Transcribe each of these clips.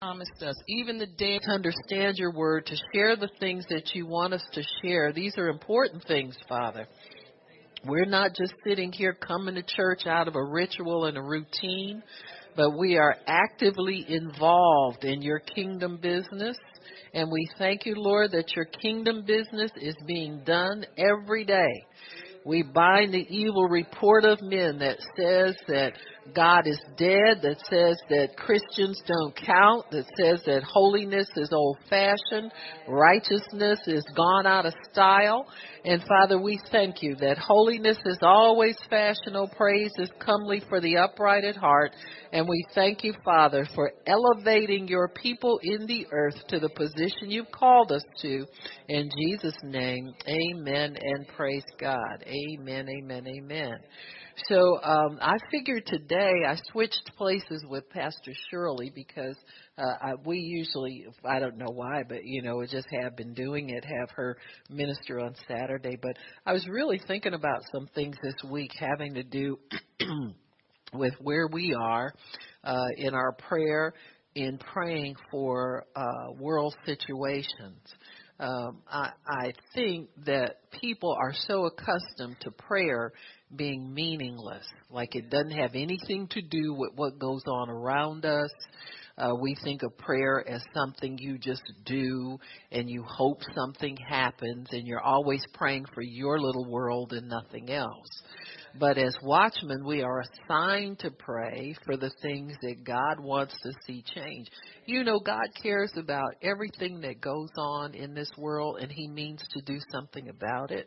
promised us, even the day to understand your word, to share the things that you want us to share. These are important things, Father. We're not just sitting here coming to church out of a ritual and a routine, but we are actively involved in your kingdom business. And we thank you, Lord, that your kingdom business is being done every day. We bind the evil report of men that says that God is dead, that says that Christians don't count, that says that holiness is old fashioned, righteousness is gone out of style. And Father, we thank you that holiness is always fashionable, praise is comely for the upright at heart. And we thank you, Father, for elevating your people in the earth to the position you've called us to. In Jesus' name, amen and praise God. Amen, amen, amen. So um, I figured today I switched places with Pastor Shirley because uh, I, we usually, I don't know why, but you know, just have been doing it, have her minister on Saturday. But I was really thinking about some things this week having to do with where we are uh, in our prayer, in praying for uh, world situations. Um, I, I think that people are so accustomed to prayer being meaningless, like it doesn't have anything to do with what goes on around us. Uh, we think of prayer as something you just do and you hope something happens and you're always praying for your little world and nothing else. But as watchmen, we are assigned to pray for the things that God wants to see change. You know, God cares about everything that goes on in this world and He means to do something about it.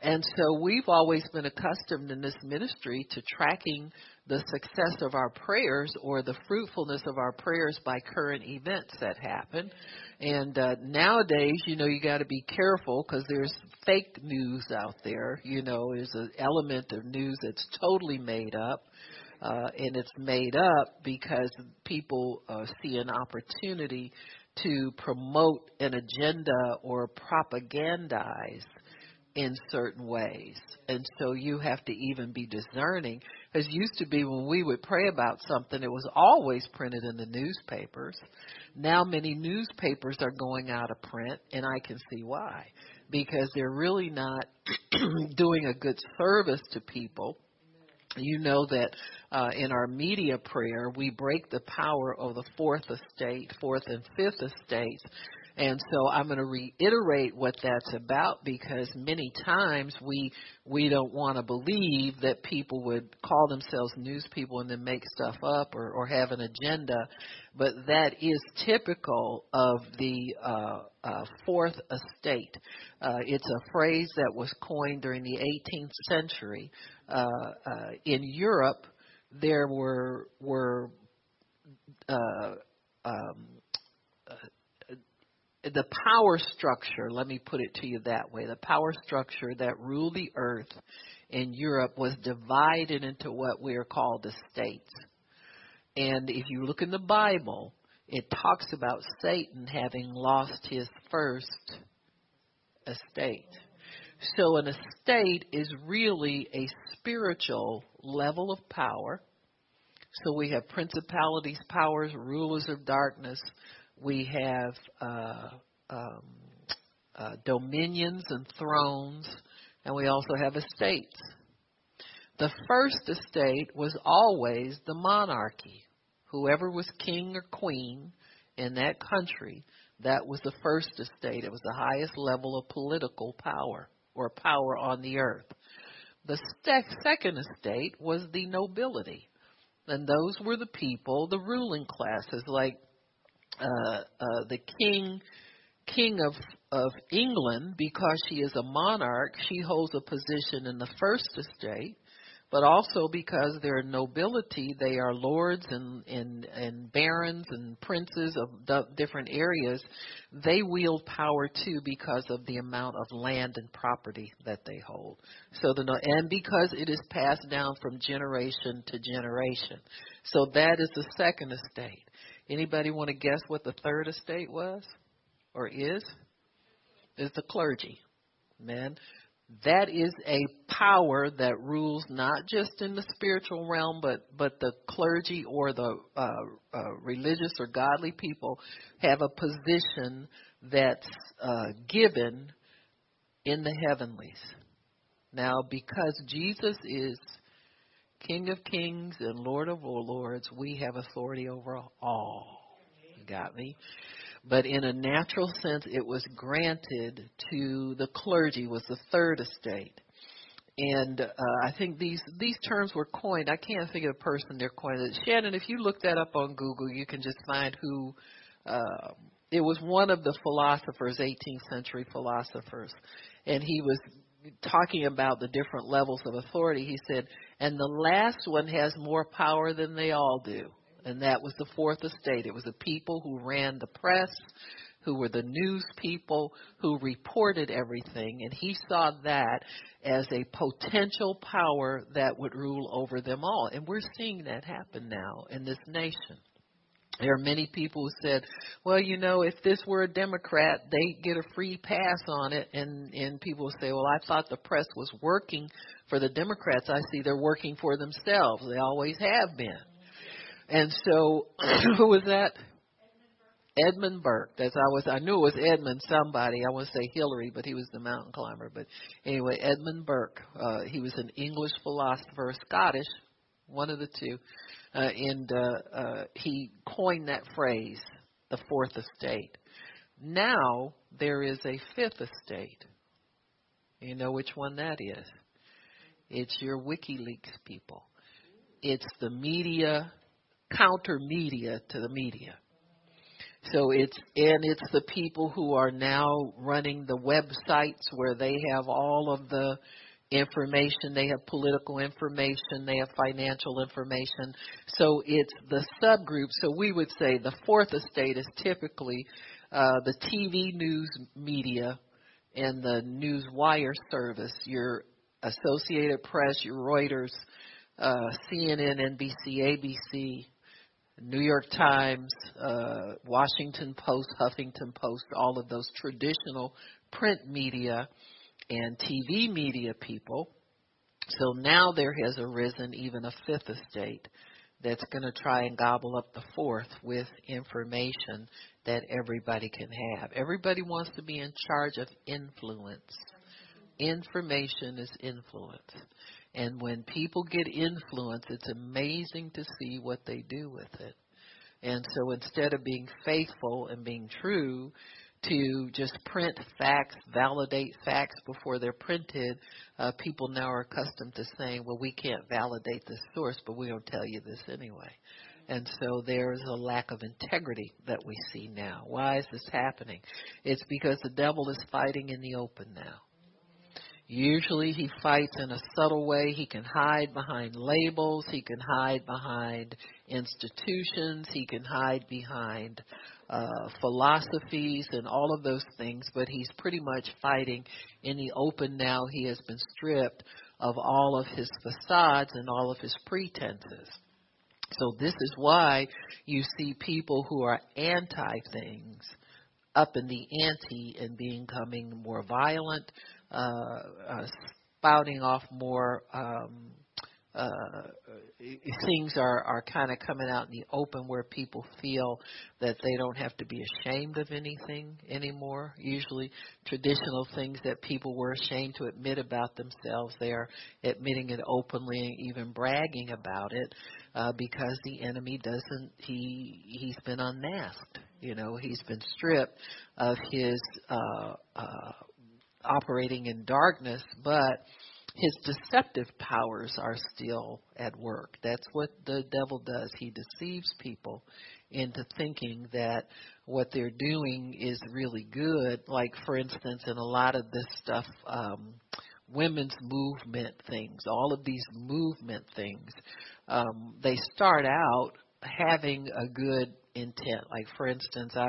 And so we've always been accustomed in this ministry to tracking the success of our prayers or the fruitfulness of our prayers by current events that happen. And uh, nowadays, you know, you got to be careful because there's fake news out there. You know, there's an element of news that's totally made up. Uh, and it's made up because people uh, see an opportunity to promote an agenda or propagandize in certain ways. And so you have to even be discerning. As used to be when we would pray about something, it was always printed in the newspapers. Now many newspapers are going out of print, and I can see why. Because they're really not doing a good service to people. You know that uh, in our media prayer, we break the power of the fourth estate, fourth and fifth estates, and so I'm going to reiterate what that's about because many times we we don't want to believe that people would call themselves news people and then make stuff up or, or have an agenda, but that is typical of the uh, uh, fourth estate. Uh, it's a phrase that was coined during the 18th century uh, uh, in Europe. There were were uh, um, the power structure, let me put it to you that way, the power structure that ruled the earth in Europe was divided into what we are called the states. And if you look in the Bible, it talks about Satan having lost his first estate. So an estate is really a spiritual level of power. So we have principalities, powers, rulers of darkness, we have uh, um, uh, dominions and thrones, and we also have estates. The first estate was always the monarchy. Whoever was king or queen in that country, that was the first estate. It was the highest level of political power or power on the earth. The second estate was the nobility. And those were the people, the ruling classes, like Uh, uh, the king king of of England because she is a monarch she holds a position in the first estate but also because they're nobility they are lords and and and barons and princes of different areas. They wield power too because of the amount of land and property that they hold. So the and because it is passed down from generation to generation. So that is the second estate Anybody want to guess what the third estate was or is? Is the clergy. Man, that is a power that rules not just in the spiritual realm, but but the clergy or the uh, uh, religious or godly people have a position that's uh, given in the heavenlies. Now, because Jesus is King of Kings and Lord of Lords, we have authority over all. You got me? but in a natural sense, it was granted to the clergy, was the third estate. And uh, I think these these terms were coined. I can't think of the person they're coined. Shannon, if you look that up on Google, you can just find who. Uh, it was one of the philosophers, 18th century philosophers, and he was talking about the different levels of authority. He said, and the last one has more power than they all do and that was the fourth estate. It was the people who ran the press, who were the news people, who reported everything, and he saw that as a potential power that would rule over them all. And we're seeing that happen now in this nation. There are many people who said, "Well, you know, if this were a Democrat, they get a free pass on it." And and people say, "Well, I thought the press was working for the Democrats. I see they're working for themselves. They always have been." And so, who was that? Edmund Burke. That's I was. I knew it was Edmund somebody. I want to say Hillary, but he was the mountain climber. But anyway, Edmund Burke. Uh, he was an English philosopher, Scottish, one of the two, uh, and uh, uh, he coined that phrase, the fourth estate. Now there is a fifth estate. You know which one that is? It's your WikiLeaks people. It's the media counter media to the media. So it's and it's the people who are now running the websites where they have all of the information, they have political information, they have financial information. So it's the subgroup. So we would say the fourth estate is typically uh, the TV news media and the news wire service, your Associated Press, Reuters, uh, CNN, NBC, ABC, New York Times, uh, Washington Post, Huffington Post, all of those traditional print media and TV media people. So now there has arisen even a fifth estate that's going to try and gobble up the fourth with information that everybody can have. Everybody wants to be in charge of influence. Information is influence. And when people get influence, it's amazing to see what they do with it. And so instead of being faithful and being true to just print facts, validate facts before they're printed, uh, people now are accustomed to saying, well, we can't validate this source, but we're going to tell you this anyway. And so there's a lack of integrity that we see now. Why is this happening? It's because the devil is fighting in the open now. Usually he fights in a subtle way. He can hide behind labels. He can hide behind institutions. He can hide behind uh, philosophies and all of those things. But he's pretty much fighting in the open now. He has been stripped of all of his facades and all of his pretenses. So this is why you see people who are anti things up in the ante and becoming more violent, spouting off more um, uh, things are are kind of coming out in the open where people feel that they don't have to be ashamed of anything anymore. Usually, traditional things that people were ashamed to admit about themselves, they are admitting it openly and even bragging about it uh, because the enemy doesn't. He he's been unmasked. You know, he's been stripped of his uh, uh, operating in darkness, but his deceptive powers are still at work. That's what the devil does. He deceives people into thinking that what they're doing is really good. Like, for instance, in a lot of this stuff, um, women's movement things, all of these movement things, um, they start out having a good intent. Like, for instance, I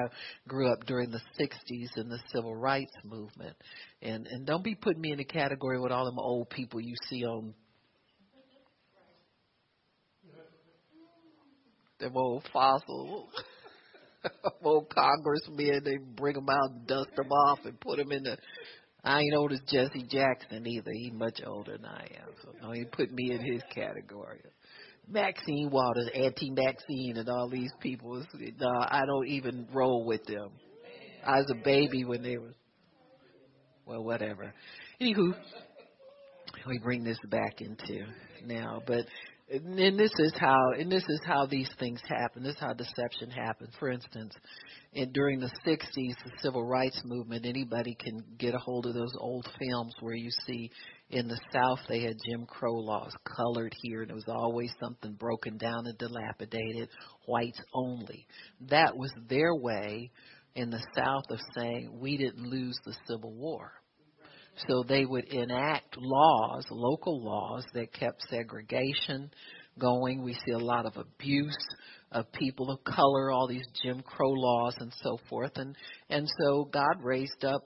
grew up during the 60s in the civil rights movement. And, and don't be putting me in a category with all them old people you see on them old fossils. old congressmen, they bring them out dust them off and put them in the I ain't old as Jesse Jackson either. He's much older than I am, so no, he put me in his category. Maxine Waters, Auntie Maxine, and all these people. No, I don't even roll with them. I was a baby when they were. Well, whatever. Anywho, we bring this back into now, but and this is how and this is how these things happen. This is how deception happens. For instance, in, during the 60s, the civil rights movement, anybody can get a hold of those old films where you see in the South they had Jim Crow laws colored here, and it was always something broken down and dilapidated, whites only. That was their way in the South of saying we didn't lose the Civil War. So they would enact laws, local laws, that kept segregation going. We see a lot of abuse of people of color, all these Jim Crow laws and so forth. And and so God raised up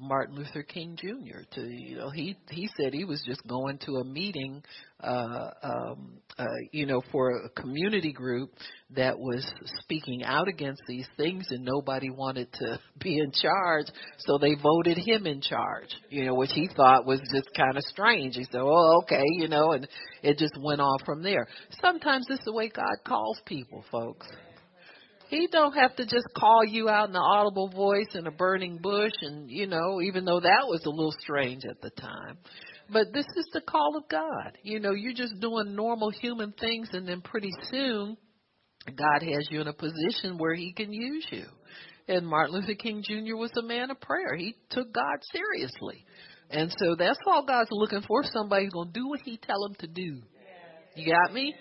Martin Luther King Jr. to you know he he said he was just going to a meeting uh um uh you know for a community group that was speaking out against these things and nobody wanted to be in charge. So they voted him in charge you know which he thought was just kind of strange. He said oh okay you know and it just went off from there. Sometimes it's the way God calls people folks he don't have to just call you out in an audible voice in a burning bush and you know, even though that was a little strange at the time. But this is the call of God. You know, you're just doing normal human things and then pretty soon God has you in a position where he can use you. And Martin Luther King Jr. was a man of prayer. He took God seriously. And so that's all God's looking for, somebody who's going to do what he tell him to do. You got me?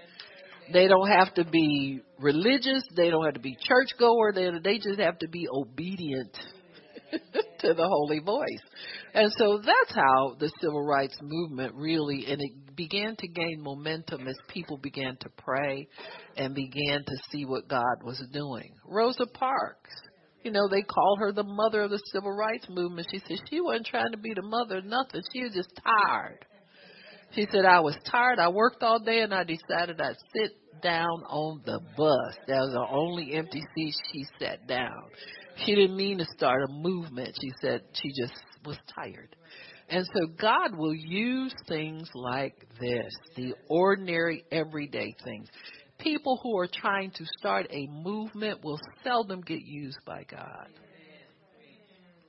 They don't have to be religious. They don't have to be churchgoer. They they just have to be obedient to the holy voice. And so that's how the civil rights movement really and it began to gain momentum as people began to pray and began to see what God was doing. Rosa Parks, you know, they call her the mother of the civil rights movement. She said she wasn't trying to be the mother of nothing. She was just tired. She said, I was tired. I worked all day and I decided I'd sit down on the bus. That was the only empty seat. She sat down. She didn't mean to start a movement. She said she just was tired. And so God will use things like this, the ordinary, everyday things. People who are trying to start a movement will seldom get used by God.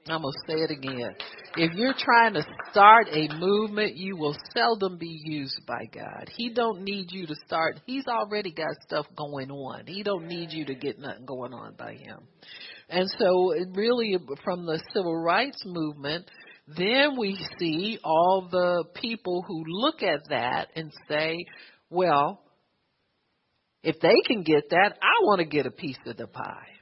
I'm going to say it again. If you're trying to start a movement, you will seldom be used by God. He don't need you to start. He's already got stuff going on. He don't need you to get nothing going on by him. And so really from the civil rights movement, then we see all the people who look at that and say, well, if they can get that, I want to get a piece of the pie.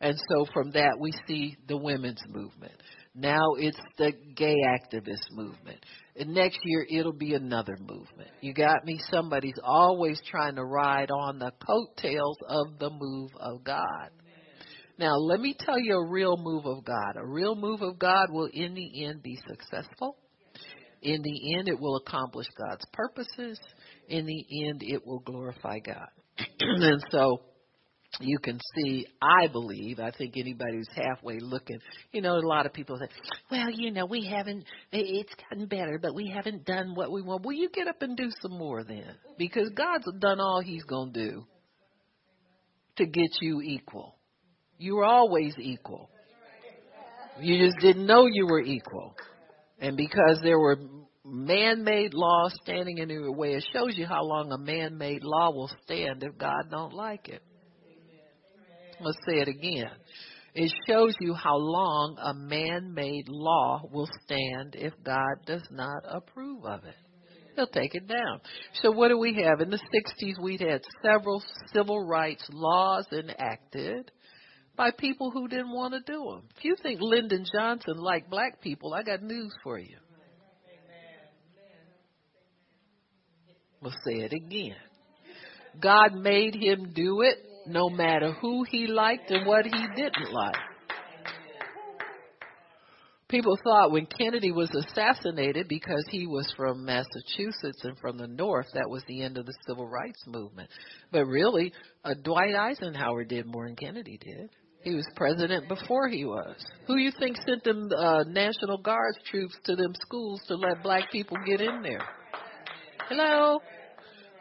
And so from that, we see the women's movement. Now it's the gay activist movement. And next year, it'll be another movement. You got me? Somebody's always trying to ride on the coattails of the move of God. Now, let me tell you a real move of God. A real move of God will, in the end, be successful. In the end, it will accomplish God's purposes. In the end, it will glorify God. and so, you can see, I believe, I think anybody who's halfway looking, you know, a lot of people say, well, you know, we haven't, it's gotten better, but we haven't done what we want. Well, you get up and do some more then, because God's done all He's going to do to get you equal. You were always equal. You just didn't know you were equal. And because there were man-made laws standing in your way, it shows you how long a man-made law will stand if God don't like it. Let's say it again. It shows you how long a man made law will stand if God does not approve of it. He'll take it down. So what do we have? In the 60s, we had several civil rights laws enacted by people who didn't want to do them. If you think Lyndon Johnson liked black people, I got news for you. We'll say it again. God made him do it no matter who he liked and what he didn't like. People thought when Kennedy was assassinated because he was from Massachusetts and from the North, that was the end of the civil rights movement. But really, uh, Dwight Eisenhower did more than Kennedy did. He was president before he was. Who you think sent them uh, National Guards troops to them schools to let black people get in there? Hello?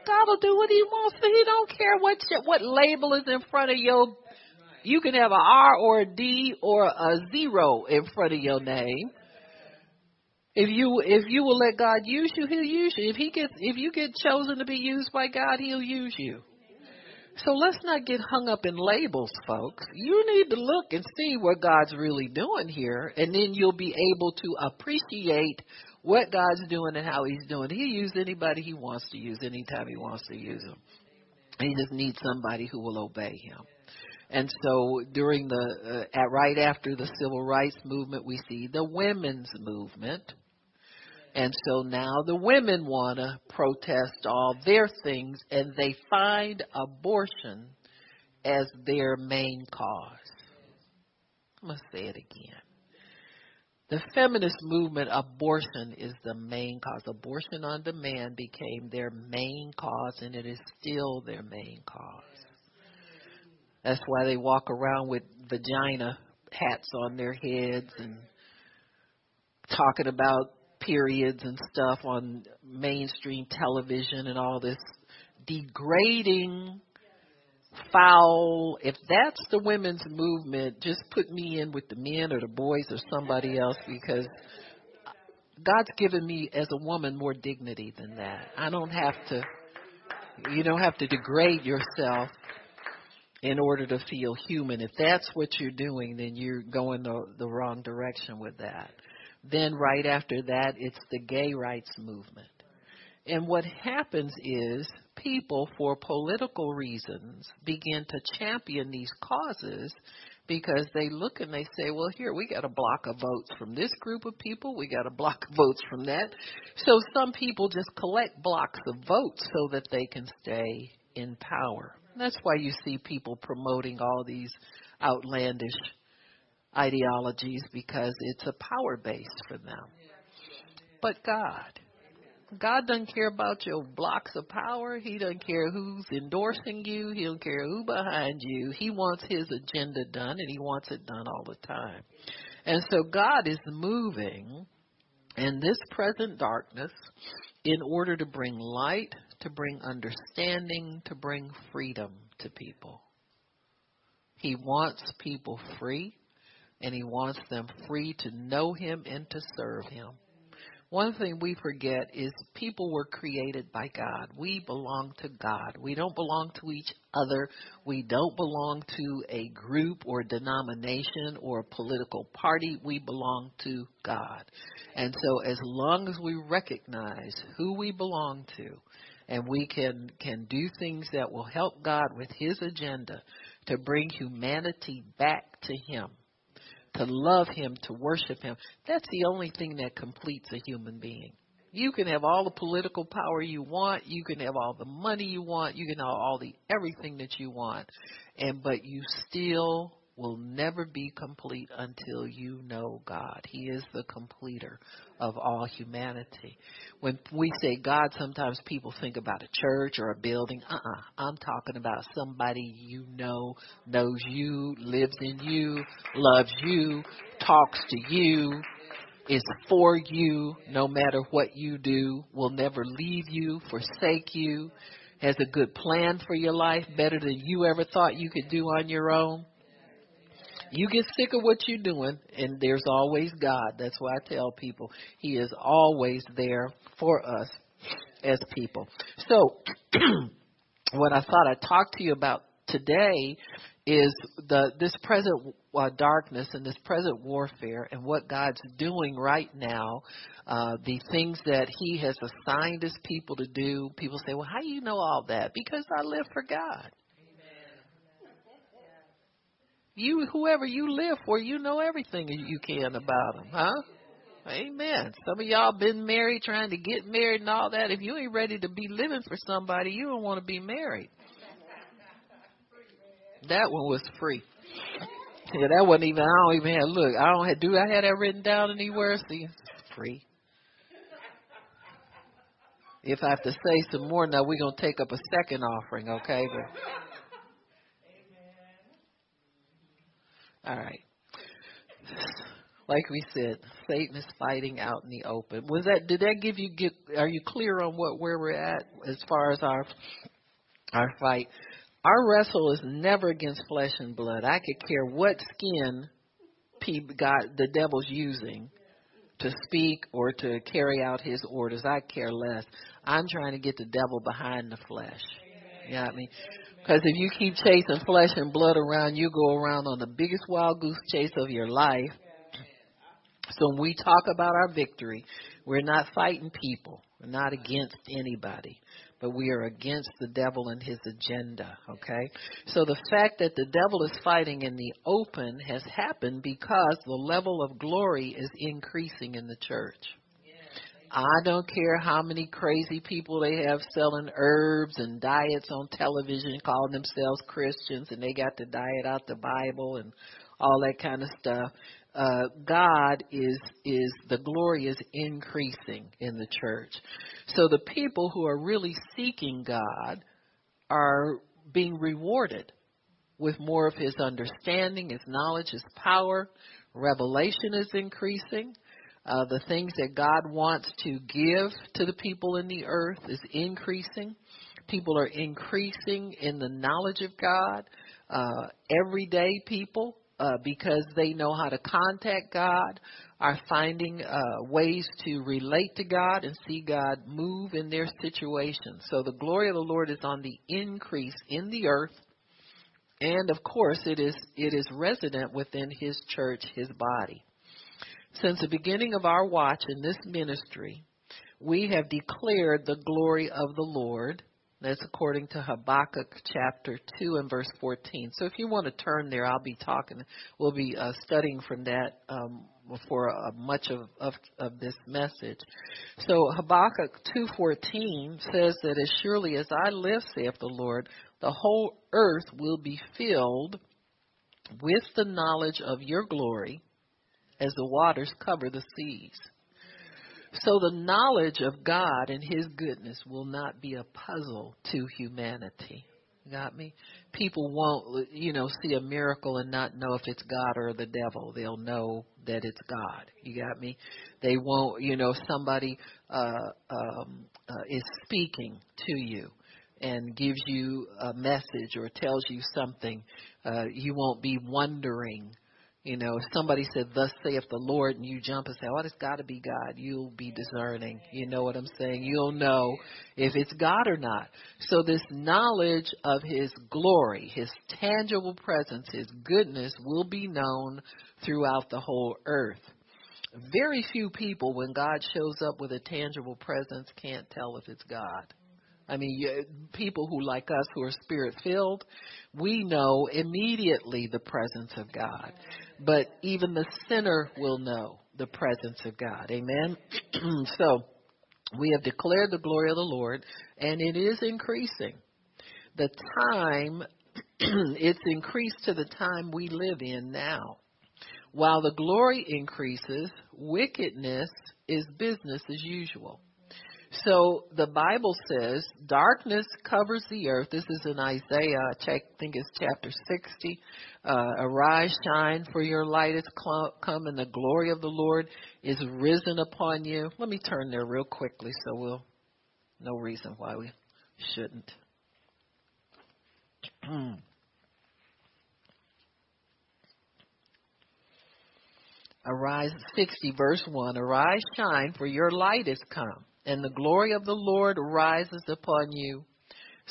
God will do what he wants. He don't care what what label is in front of your. You can have a R or a D or a zero in front of your name. If you if you will let God use you, He'll use you. If He gets if you get chosen to be used by God, He'll use you. So let's not get hung up in labels, folks. You need to look and see what God's really doing here, and then you'll be able to appreciate what God's doing and how He's doing. He use anybody He wants to use anytime He wants to use them. He just needs somebody who will obey Him. And so during the uh, at right after the civil rights movement, we see the women's movement. And so now the women want to protest all their things and they find abortion as their main cause. I'm going to say it again. The feminist movement, abortion is the main cause. Abortion on demand became their main cause, and it is still their main cause. That's why they walk around with vagina hats on their heads and talking about periods and stuff on mainstream television and all this degrading foul. If that's the women's movement just put me in with the men or the boys or somebody else because god's given me as a woman more dignity than that. I don't have to you don't have to degrade yourself in order to feel human. If that's what you're doing then you're going the the wrong direction with that. Then right after that, it's the gay rights movement. And what happens is people, for political reasons, begin to champion these causes because they look and they say, well, here, we got a block of votes from this group of people, we got a block of votes from that. So some people just collect blocks of votes so that they can stay in power. That's why you see people promoting all these outlandish ideologies because it's a power base for them. But God, God doesn't care about your blocks of power. He doesn't care who's endorsing you. He don't care who behind you. He wants his agenda done and he wants it done all the time. And so God is moving in this present darkness in order to bring light, to bring understanding, to bring freedom to people. He wants people free and He wants them free to know Him and to serve Him. One thing we forget is people were created by God. We belong to God. We don't belong to each other. We don't belong to a group or denomination or a political party. We belong to God. And so as long as we recognize who we belong to and we can can do things that will help God with his agenda to bring humanity back to him to love Him, to worship Him. That's the only thing that completes a human being. You can have all the political power you want, you can have all the money you want, you can have all the everything that you want, and but you still will never be complete until you know God. He is the completer of all humanity. When we say God, sometimes people think about a church or a building. Uh-uh. I'm talking about somebody you know, knows you, lives in you, loves you, talks to you, is for you no matter what you do, will never leave you, forsake you, has a good plan for your life, better than you ever thought you could do on your own you get sick of what you're doing, and there's always God. That's why I tell people He is always there for us as people. So, what I thought I'd talk to you about today is the this present uh, darkness and this present warfare and what God's doing right now, uh, the things that He has assigned His people to do. People say, "Well, how do you know all that?" Because I live for God. You, whoever you live for, you know everything you can about them, huh? Amen. Some of y'all been married, trying to get married and all that. If you ain't ready to be living for somebody, you don't want to be married. That one was free. Yeah, that wasn't even. I don't even have. Look, I don't have. Do I have that written down anywhere? See, free. If I have to say some more now, we're gonna take up a second offering, okay? But All right. Like we said, Satan is fighting out in the open. Was that did that give you get are you clear on what where we're at as far as our our fight? Our wrestle is never against flesh and blood. I could care what skin God the devil's using to speak or to carry out his orders. I care less. I'm trying to get the devil behind the flesh. You know what? Because if you keep chasing flesh and blood around, you go around on the biggest wild goose chase of your life. So when we talk about our victory, we're not fighting people. We're not against anybody. But we are against the devil and his agenda, okay? So the fact that the devil is fighting in the open has happened because the level of glory is increasing in the church. I don't care how many crazy people they have selling herbs and diets on television, calling themselves Christians, and they got to diet out the Bible and all that kind of stuff. Uh, God is is the glory is increasing in the church. So the people who are really seeking God are being rewarded with more of His understanding, His knowledge, His power. Revelation is increasing. Uh, the things that God wants to give to the people in the earth is increasing. People are increasing in the knowledge of God. Uh, everyday people, uh, because they know how to contact God, are finding uh, ways to relate to God and see God move in their situation. So the glory of the Lord is on the increase in the earth. And of course, it is it is resident within His church, His body. Since the beginning of our watch in this ministry, we have declared the glory of the Lord. That's according to Habakkuk chapter 2 and verse 14. So if you want to turn there, I'll be talking, we'll be uh, studying from that um, for uh, much of, of, of this message. So Habakkuk 2.14 says that as surely as I live, saith the Lord, the whole earth will be filled with the knowledge of your glory as the waters cover the seas. So the knowledge of God and His goodness will not be a puzzle to humanity. Got me? People won't, you know, see a miracle and not know if it's God or the devil. They'll know that it's God. You got me? They won't, you know, somebody uh, um, uh, is speaking to you and gives you a message or tells you something. Uh, you won't be wondering you know, if somebody said, Thus saith the Lord, and you jump and say, Oh, it's got to be God, you'll be discerning. You know what I'm saying? You'll know if it's God or not. So, this knowledge of His glory, His tangible presence, His goodness will be known throughout the whole earth. Very few people, when God shows up with a tangible presence, can't tell if it's God. I mean, you, people who like us who are spirit filled, we know immediately the presence of God. But even the sinner will know the presence of God. Amen. so, we have declared the glory of the Lord, and it is increasing. The time, it's increased to the time we live in now. While the glory increases, wickedness is business as usual. So the Bible says darkness covers the earth. This is in Isaiah, I think it's chapter 60. Uh, Arise, shine, for your light has come, and the glory of the Lord is risen upon you. Let me turn there real quickly so we'll, no reason why we shouldn't. Arise, 60 verse 1. Arise, shine, for your light is come and the glory of the Lord rises upon you.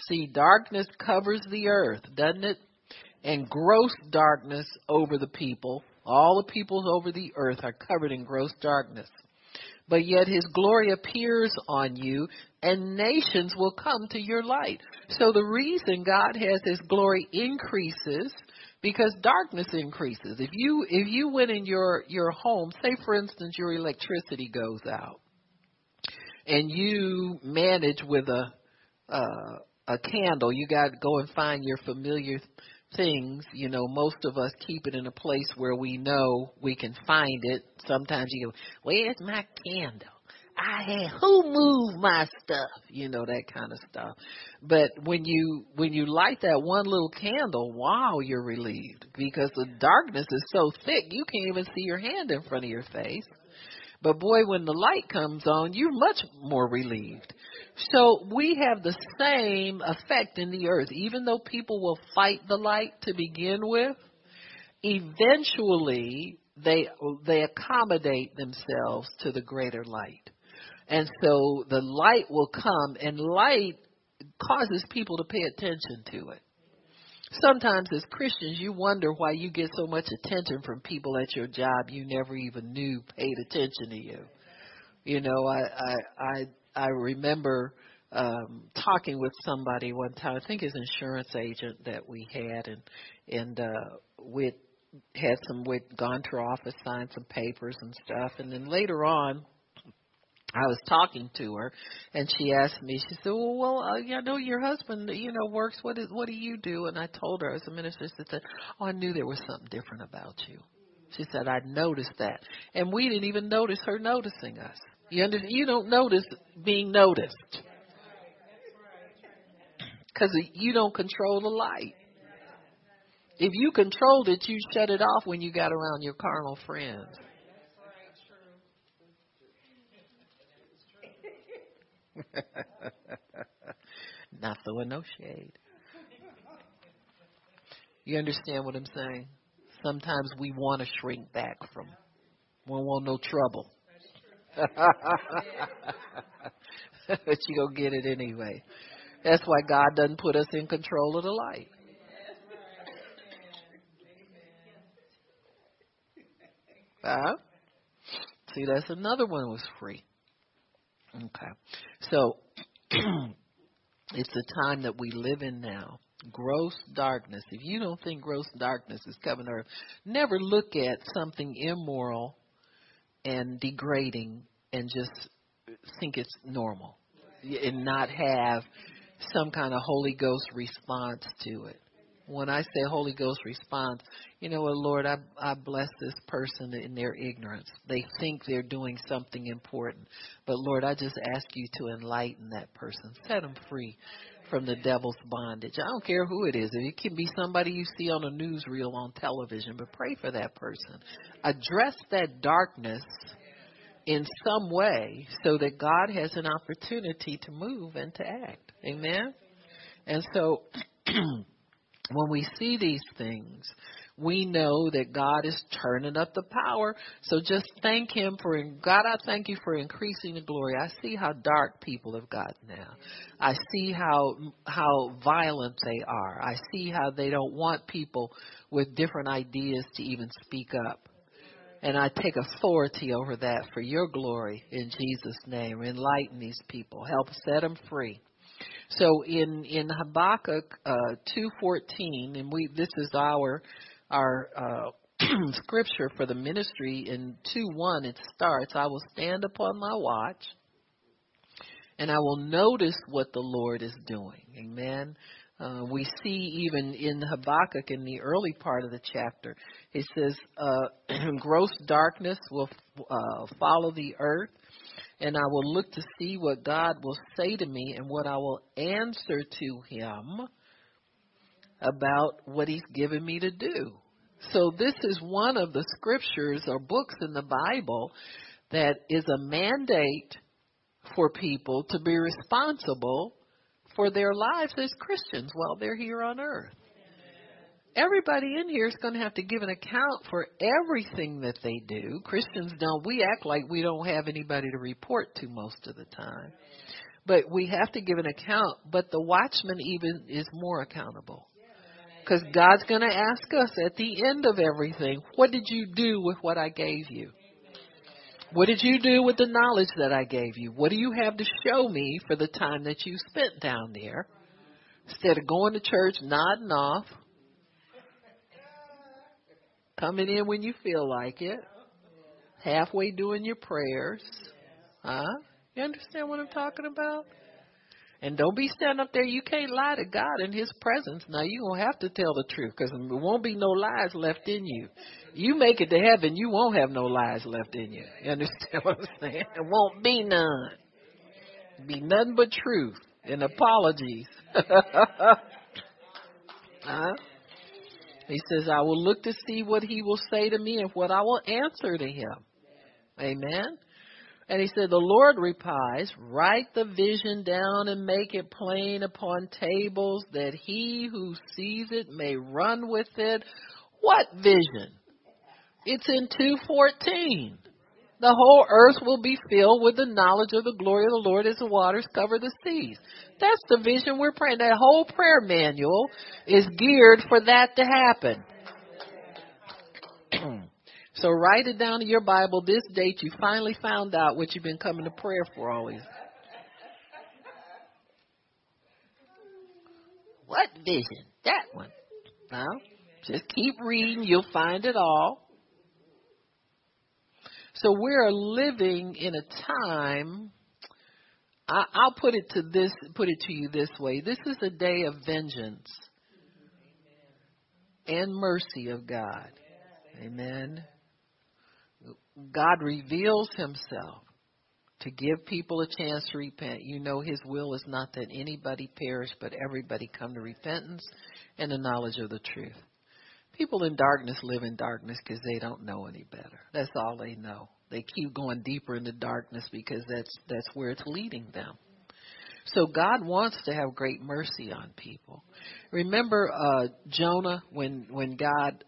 See, darkness covers the earth, doesn't it? And gross darkness over the people. All the peoples over the earth are covered in gross darkness. But yet his glory appears on you, and nations will come to your light. So the reason God has his glory increases because darkness increases. If you if you went in your your home, say for instance your electricity goes out and you manage with a uh, a candle, you got to go and find your familiar things. You know, most of us keep it in a place where we know we can find it. Sometimes you go, "Where's my candle?" I had who moved my stuff, you know that kind of stuff. But when you when you light that one little candle, wow, you're relieved because the darkness is so thick you can't even see your hand in front of your face. But boy, when the light comes on, you're much more relieved. So we have the same effect in the earth. Even though people will fight the light to begin with, eventually they they accommodate themselves to the greater light. And so the light will come and light causes people to pay attention to it. Sometimes as Christians you wonder why you get so much attention from people at your job you never even knew paid attention to you. You know, I I I I remember um talking with somebody one time, I think his insurance agent that we had and and uh we had some we'd gone to her office, signed some papers and stuff and then later on I was talking to her, and she asked me. She said, "Well, well, uh, I know your husband, you know, works. What is what do you do?" And I told her as a minister. She said, "Oh, I knew there was something different about you." She said, "I noticed that," and we didn't even notice her noticing us. You under, You don't notice being noticed because you don't control the light. If you controlled it, you'd shut it off when you got around your carnal friends. Not throwing no shade. You understand what I'm saying? Sometimes we want to shrink back from. We don't want no trouble. but you go get it anyway. That's why God doesn't put us in control of the light. Uh, see, that's another one was free. Okay. So it's the time that we live in now. Gross darkness. If you don't think gross darkness is coming earth, never look at something immoral and degrading and just think it's normal and not have some kind of Holy Ghost response to it when I say Holy Ghost response, you know what, Lord, I, I bless this person in their ignorance. They think they're doing something important. But Lord, I just ask you to enlighten that person, set them free from the devil's bondage. I don't care who it is. It can be somebody you see on a newsreel on television, but pray for that person. Address that darkness in some way so that God has an opportunity to move and to act. Amen? And so when we see these things, we know that God is turning up the power. So just thank Him for, God, I thank you for increasing the glory. I see how dark people have gotten now. I see how, how violent they are. I see how they don't want people with different ideas to even speak up. And I take authority over that for your glory in Jesus' name. Enlighten these people. Help set them free. So in in Habakkuk uh, 2:14, and we this is our our uh, scripture for the ministry. In 2:1, it starts, "I will stand upon my watch, and I will notice what the Lord is doing." Amen. Uh, we see even in Habakkuk in the early part of the chapter, it says, uh, "Gross darkness will uh, follow the earth." and I will look to see what God will say to me and what I will answer to him about what he's given me to do. So this is one of the scriptures or books in the Bible that is a mandate for people to be responsible for their lives as Christians while they're here on earth everybody in here is going to have to give an account for everything that they do. Christians don't. We act like we don't have anybody to report to most of the time. But we have to give an account. But the watchman even is more accountable. Because God's going to ask us at the end of everything, what did you do with what I gave you? What did you do with the knowledge that I gave you? What do you have to show me for the time that you spent down there? Instead of going to church, nodding off, coming in when you feel like it, halfway doing your prayers. Huh? You understand what I'm talking about? And don't be standing up there. You can't lie to God in His presence. Now you're gonna have to tell the truth because there won't be no lies left in you. You make it to heaven, you won't have no lies left in you. You understand what I'm saying? There won't be none. Be nothing but truth and apologies. huh? He says, I will look to see what he will say to me and what I will answer to him. Amen. And he said, The Lord replies, Write the vision down and make it plain upon tables that he who sees it may run with it. What vision? It's in 214. The whole earth will be filled with the knowledge of the glory of the Lord as the waters cover the seas. That's the vision we're praying. That whole prayer manual is geared for that to happen. So write it down in your Bible this date you finally found out what you've been coming to prayer for always. What vision? That one. Now, just keep reading. You'll find it all. So we're living in a time. I'll put it to this, put it to you this way. This is a day of vengeance and mercy of God. Amen. God reveals Himself to give people a chance to repent. You know His will is not that anybody perish, but everybody come to repentance and the knowledge of the truth. People in darkness live in darkness because they don't know any better. That's all they know. They keep going deeper into darkness because that's that's where it's leading them. So God wants to have great mercy on people. Remember uh, Jonah when when God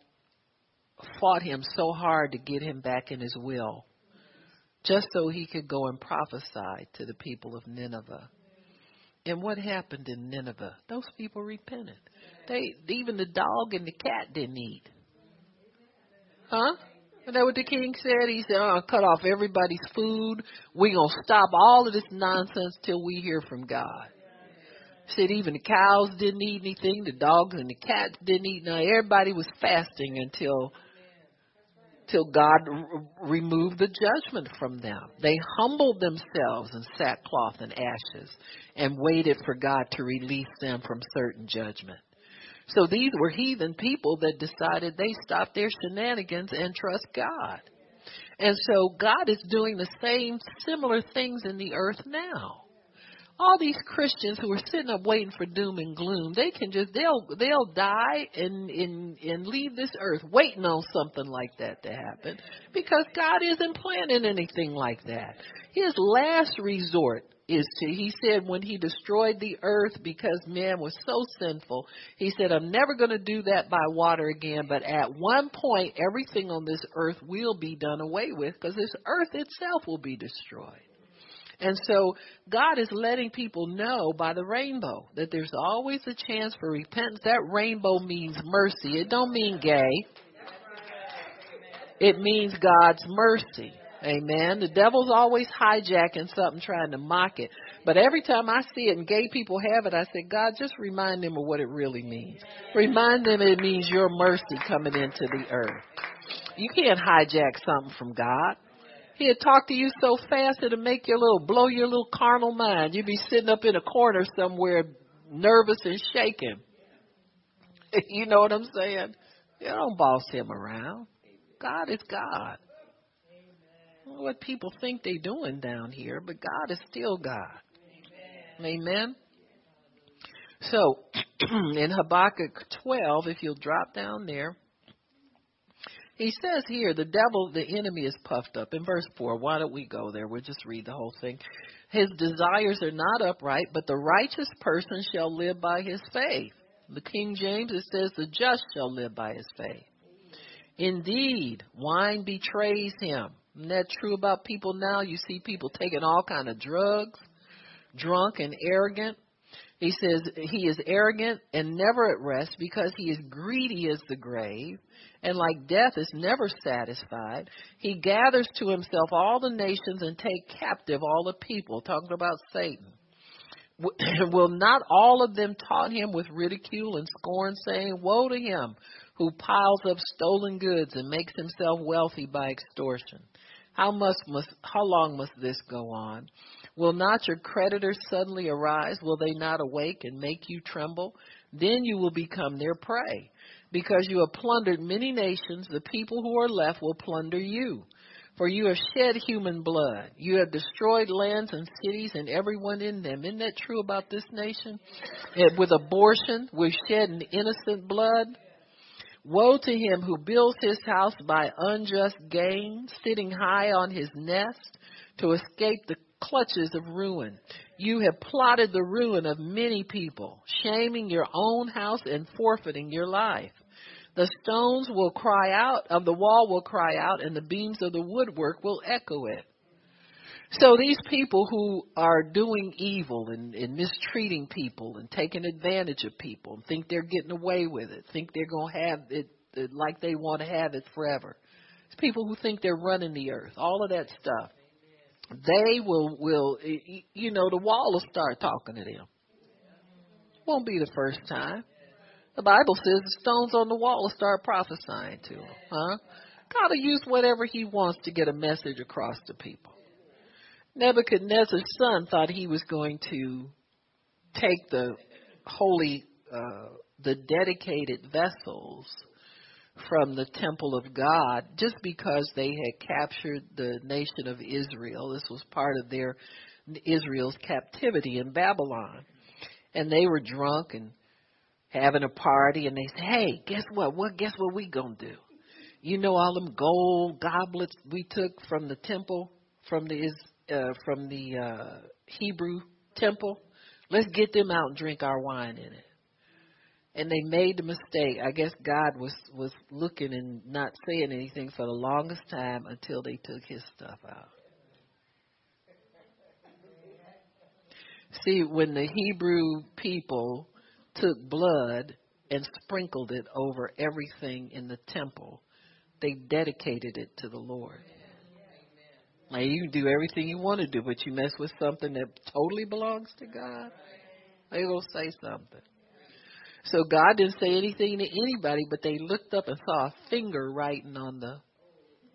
fought him so hard to get him back in his will, just so he could go and prophesy to the people of Nineveh. And what happened in Nineveh? Those people repented. They even the dog and the cat didn't eat. Huh? Isn't that what the king said? He said, "I'll cut off everybody's food. We're gonna stop all of this nonsense till we hear from God." Said even the cows didn't eat anything, the dogs and the cats didn't eat. Now everybody was fasting until till God removed the judgment from them. They humbled themselves in sackcloth and ashes and waited for God to release them from certain judgment. So these were heathen people that decided they stopped their shenanigans and trust God. And so God is doing the same similar things in the earth now all these Christians who are sitting up waiting for doom and gloom, they can just they'll they'll die and and and leave this earth waiting on something like that to happen because God isn't planning anything like that. His last resort is to he said when he destroyed the earth because man was so sinful, he said I'm never going to do that by water again, but at one point everything on this earth will be done away with because this earth itself will be destroyed. And so God is letting people know by the rainbow that there's always a chance for repentance. That rainbow means mercy. It don't mean gay. It means God's mercy. Amen. The devil's always hijacking something, trying to mock it. But every time I see it and gay people have it, I say, God, just remind them of what it really means. Remind them it means your mercy coming into the earth. You can't hijack something from God. He'd talk to you so fast it'll make your little blow your little carnal mind. You'd be sitting up in a corner somewhere nervous and shaking. you know what I'm saying? You don't boss him around. God is God. What people think they're doing down here, but God is still God. Amen. Amen. So, in Habakkuk 12, if you'll drop down there, he says here, the devil, the enemy is puffed up. In verse 4, why don't we go there? We'll just read the whole thing. His desires are not upright, but the righteous person shall live by his faith. The King James, it says, the just shall live by his faith. Indeed, wine betrays him. Isn't that true about people now? You see people taking all kind of drugs, drunk and arrogant. He says he is arrogant and never at rest because he is greedy as the grave and like death is never satisfied. He gathers to himself all the nations and take captive all the people, talking about Satan. Will not all of them taunt him with ridicule and scorn, saying, Woe to him who piles up stolen goods and makes himself wealthy by extortion? How must must how long must this go on? Will not your creditors suddenly arise? Will they not awake and make you tremble? Then you will become their prey. Because you have plundered many nations, the people who are left will plunder you. For you have shed human blood. You have destroyed lands and cities and everyone in them. Isn't that true about this nation? And with abortion, we've shed innocent blood. Woe to him who builds his house by unjust gain, sitting high on his nest to escape the clutches of ruin. You have plotted the ruin of many people, shaming your own house and forfeiting your life. The stones will cry out, of the wall will cry out, and the beams of the woodwork will echo it. So these people who are doing evil and, and mistreating people and taking advantage of people and think they're getting away with it, think they're going to have it, it like they want to have it forever. It's people who think they're running the earth, all of that stuff. They will, will, you know, the wall will start talking to them. Won't be the first time. The Bible says the stones on the wall will start prophesying to him. Huh? God will use whatever he wants to get a message across to people. Nebuchadnezzar's son thought he was going to take the holy, uh, the dedicated vessels from the temple of God just because they had captured the nation of Israel. This was part of their Israel's captivity in Babylon. And they were drunk and having a party and they said, Hey, guess what? What guess what we gonna do? You know all them gold goblets we took from the temple, from the uh from the uh Hebrew temple? Let's get them out and drink our wine in it. And they made the mistake. I guess God was was looking and not saying anything for the longest time until they took his stuff out. See, when the Hebrew people took blood and sprinkled it over everything in the temple. They dedicated it to the Lord. Now you can do everything you want to do, but you mess with something that totally belongs to God, they will say something. So God didn't say anything to anybody, but they looked up and saw a finger writing on the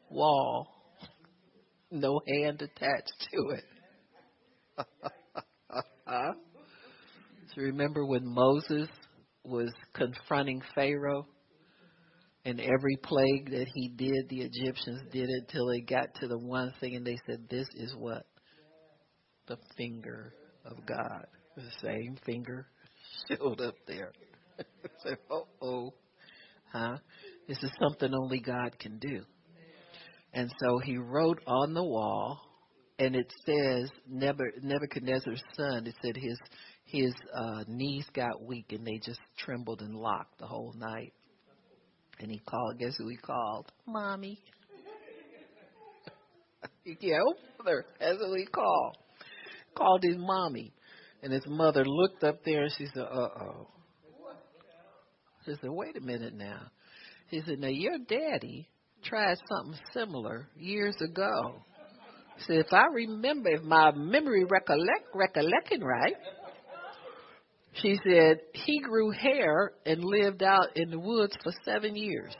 wall. No hand attached to it. So remember when Moses was confronting Pharaoh and every plague that he did, the Egyptians did it till they got to the one thing and they said, This is what? The finger of God. The same finger showed up there. said, uh oh. Huh? This is something only God can do. And so he wrote on the wall, and it says Nebuchadnezzar's son. It said his his uh, knees got weak and they just trembled and locked the whole night. And he called, guess who he called? Mommy. yeah, mother. That's who he called. Called his mommy. And his mother looked up there and she said, uh oh. She said, wait a minute now. He said, now your daddy tried something similar years ago. He said, if I remember, if my memory recollect, recollecting right, she said he grew hair and lived out in the woods for seven years.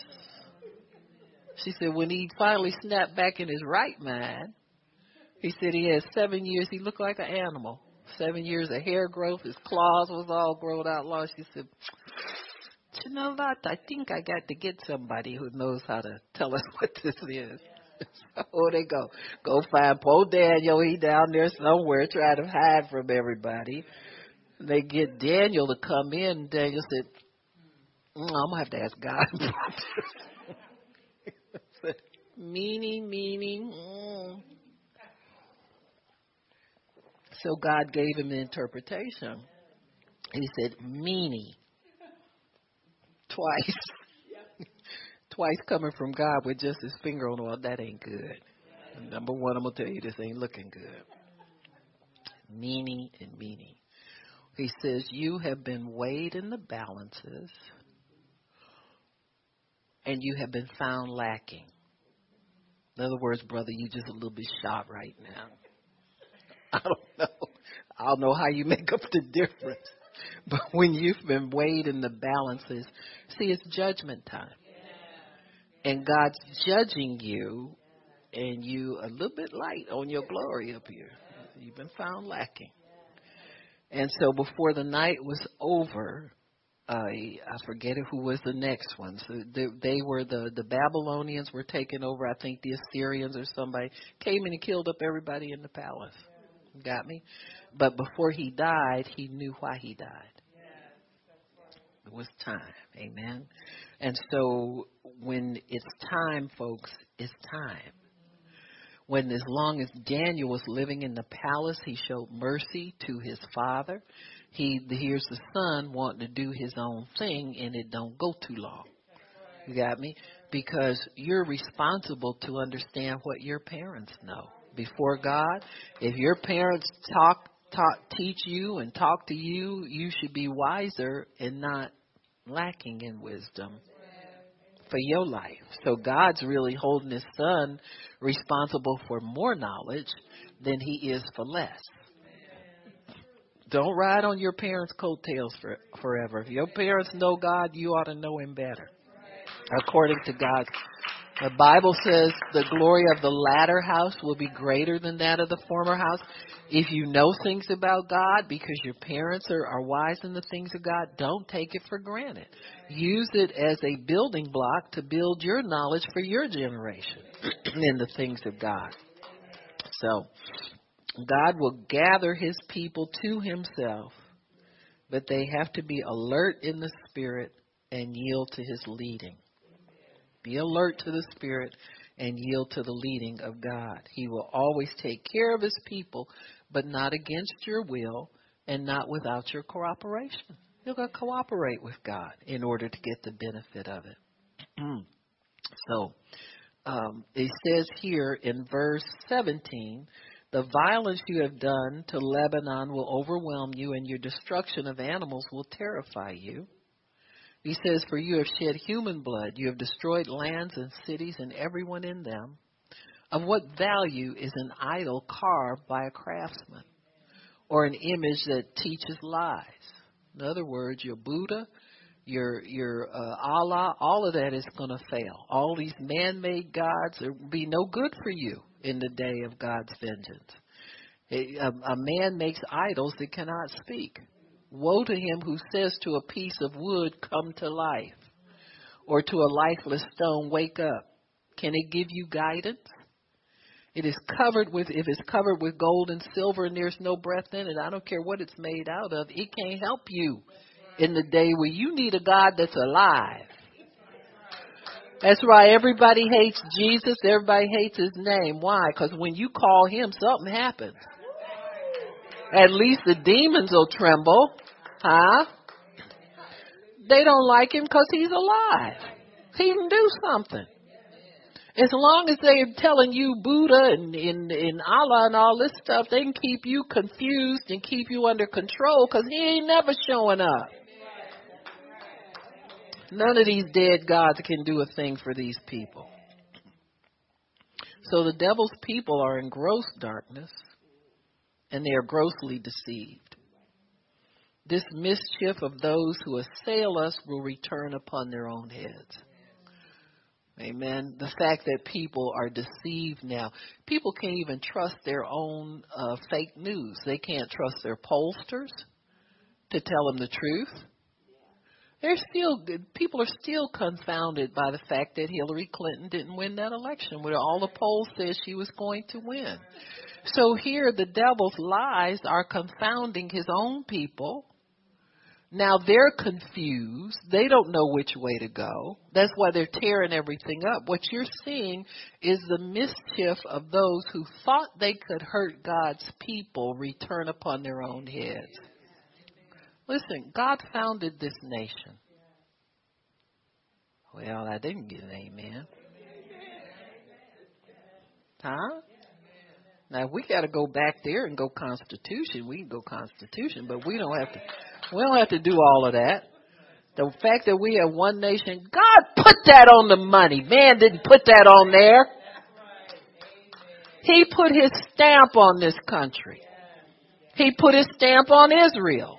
She said when he finally snapped back in his right mind, he said he had seven years. He looked like an animal. Seven years of hair growth. His claws was all grown out long. She said, you know what? I think I got to get somebody who knows how to tell us what this is. so they go. Go find poor Daniel. He down there somewhere trying to hide from everybody they get Daniel to come in. Daniel said, mm, "I'm gonna have to ask God about this." meaning, meaning. Mm. So God gave him the interpretation. He said, "Mene." Twice. Twice coming from God with just his finger on the wall. That ain't good. Number one, I'm gonna tell you this ain't looking good. Mene and mene. He says, You have been weighed in the balances and you have been found lacking. In other words, brother, you just a little bit shot right now. I don't know. I don't know how you make up the difference. But when you've been weighed in the balances, see, it's judgment time. And God's judging you, and you a little bit light on your glory up here. You've been found lacking. And so before the night was over, uh, I forget who was the next one. So they, they were the the Babylonians were taking over. I think the Assyrians or somebody came in and killed up everybody in the palace. Got me? But before he died, he knew why he died. It was time. Amen. And so when it's time, folks, it's time. When as long as Daniel was living in the palace, he showed mercy to his father. He here's the son wanting to do his own thing and it don't go too long. You got me? Because you're responsible to understand what your parents know. Before God, if your parents talk talk teach you and talk to you, you should be wiser and not lacking in wisdom for your life. So God's really holding his son responsible for more knowledge than he is for less. Don't ride on your parents' coattails for, forever. If your parents know God, you ought to know him better. According to God. The Bible says the glory of the latter house will be greater than that of the former house. If you know things about God because your parents are, are wise in the things of God, don't take it for granted. Use it as a building block to build your knowledge for your generation in the things of God. So, God will gather his people to himself, but they have to be alert in the spirit and yield to his leading. Be alert to the Spirit and yield to the leading of God. He will always take care of His people, but not against your will and not without your cooperation. You're going to cooperate with God in order to get the benefit of it. so, um, it says here in verse 17, the violence you have done to Lebanon will overwhelm you, and your destruction of animals will terrify you. He says, For you have shed human blood, you have destroyed lands and cities and everyone in them. Of what value is an idol carved by a craftsman, or an image that teaches lies? In other words, your Buddha, your your uh, Allah, all of that is going to fail. All these man-made gods will be no good for you in the day of God's vengeance. A, a, a man makes idols that cannot speak. Woe to him who says to a piece of wood, Come to life, or to a lifeless stone, Wake up. Can it give you guidance? It is covered with, if it's covered with gold and silver and there's no breath in it, I don't care what it's made out of, it can't help you in the day where you need a God that's alive. That's why Everybody hates Jesus. Everybody hates his name. Why? Because when you call him, something happens. At least the demons will tremble. Huh? They don't like him because he's alive. He can do something. As long as they're telling you Buddha and, and, and Allah and all this stuff, they can keep you confused and keep you under control because he ain't never showing up. None of these dead gods can do a thing for these people. So the devil's people are in gross darkness and they are grossly deceived. This mischief of those who assail us will return upon their own heads. Amen. The fact that people are deceived now. People can't even trust their own uh, fake news. They can't trust their pollsters to tell them the truth. They're still people are still confounded by the fact that Hillary Clinton didn't win that election, where all the polls said she was going to win. So here the devil's lies are confounding his own people. Now they're confused. They don't know which way to go. That's why they're tearing everything up. What you're seeing is the mischief of those who thought they could hurt God's people return upon their own heads. Listen, God founded this nation. Well, I didn't get an amen. Huh? Now if we got to go back there and go Constitution. We can go Constitution, but we don't have to. We don't have to do all of that. The fact that we have one nation, God put that on the money. Man didn't put that on there. He put his stamp on this country. He put his stamp on Israel.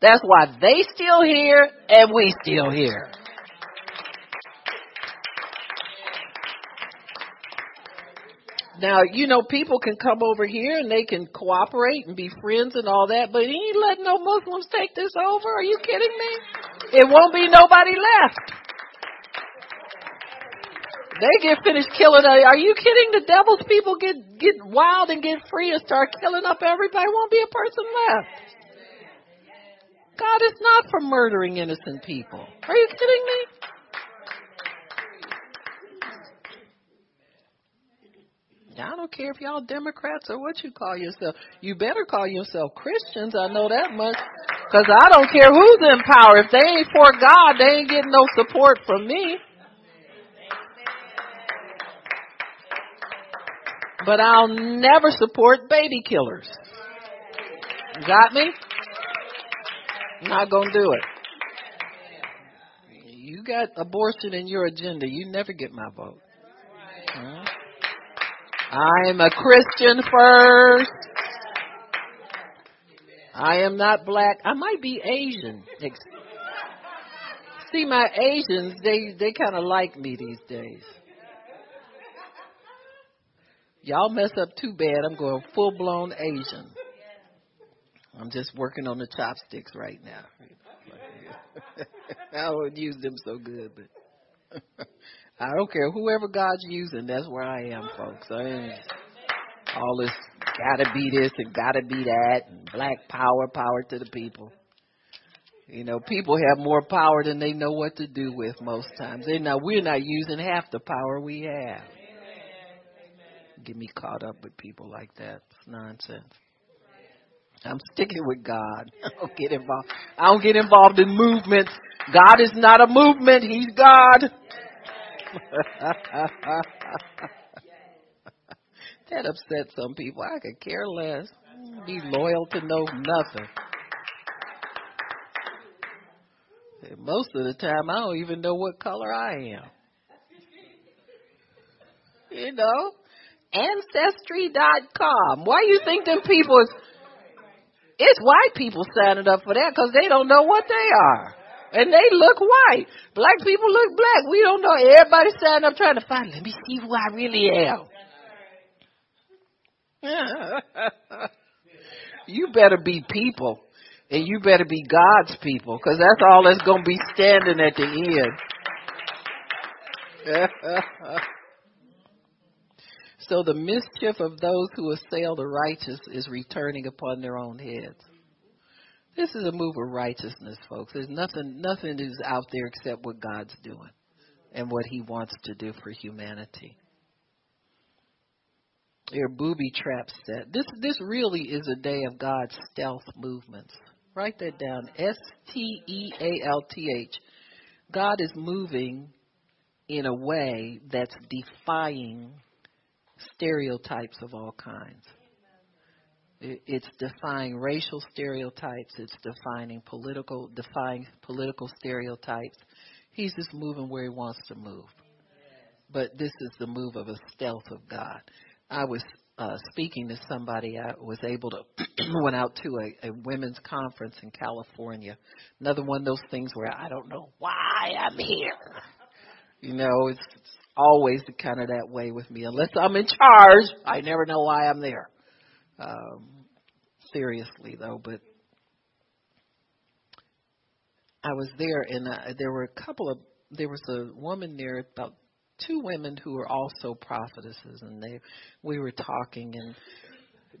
That's why they still here and we still here. Now, you know, people can come over here and they can cooperate and be friends and all that, but he ain't letting no Muslims take this over. Are you kidding me? It won't be nobody left. They get finished killing. Uh, are you kidding? The devil's people get get wild and get free and start killing up everybody. Won't be a person left. God is not for murdering innocent people. Are you kidding me? I don't care if y'all Democrats or what you call yourself. You better call yourself Christians. I know that much. Cause I don't care who's in power. If they ain't for God, they ain't getting no support from me. But I'll never support baby killers. Got me? Not gonna do it. You got abortion in your agenda. You never get my vote. I'm a Christian first. I am not black. I might be Asian. See, my Asians, they they kind of like me these days. Y'all mess up too bad. I'm going full blown Asian. I'm just working on the chopsticks right now. I would use them so good, but I don't care. Whoever God's using, that's where I am, folks. I ain't all this gotta be this and gotta be that and black power, power to the people. You know, people have more power than they know what to do with most times. They now we're not using half the power we have get me caught up with people like that. It's nonsense. I'm sticking with God. I don't get involved. I don't get involved in movements. God is not a movement. He's God. that upset some people. I could care less. Be loyal to no nothing. And most of the time, I don't even know what color I am. You know, Ancestry.com. Why you think them people it's white people signing up for that because they don't know what they are. And they look white. Black people look black. We don't know. Everybody signing up trying to find, let me see who I really am. you better be people. And you better be God's people because that's all that's going to be standing at the end. So the mischief of those who assail the righteous is returning upon their own heads. This is a move of righteousness, folks. There's nothing nothing is out there except what God's doing and what he wants to do for humanity. Your booby traps set. This this really is a day of God's stealth movements. Write that down. S T E A L T H. God is moving in a way that's defying stereotypes of all kinds. It's defying racial stereotypes. It's defining political, defying political stereotypes. He's just moving where he wants to move. But this is the move of a stealth of God. I was uh, speaking to somebody. I was able to went out to a, a women's conference in California. Another one of those things where I don't know why I'm here. You know, it's, it's always kind of that way with me. Unless I'm in charge, I never know why I'm there. Um, seriously though, but I was there and uh, there were a couple of there was a woman there about two women who were also prophetesses and they we were talking and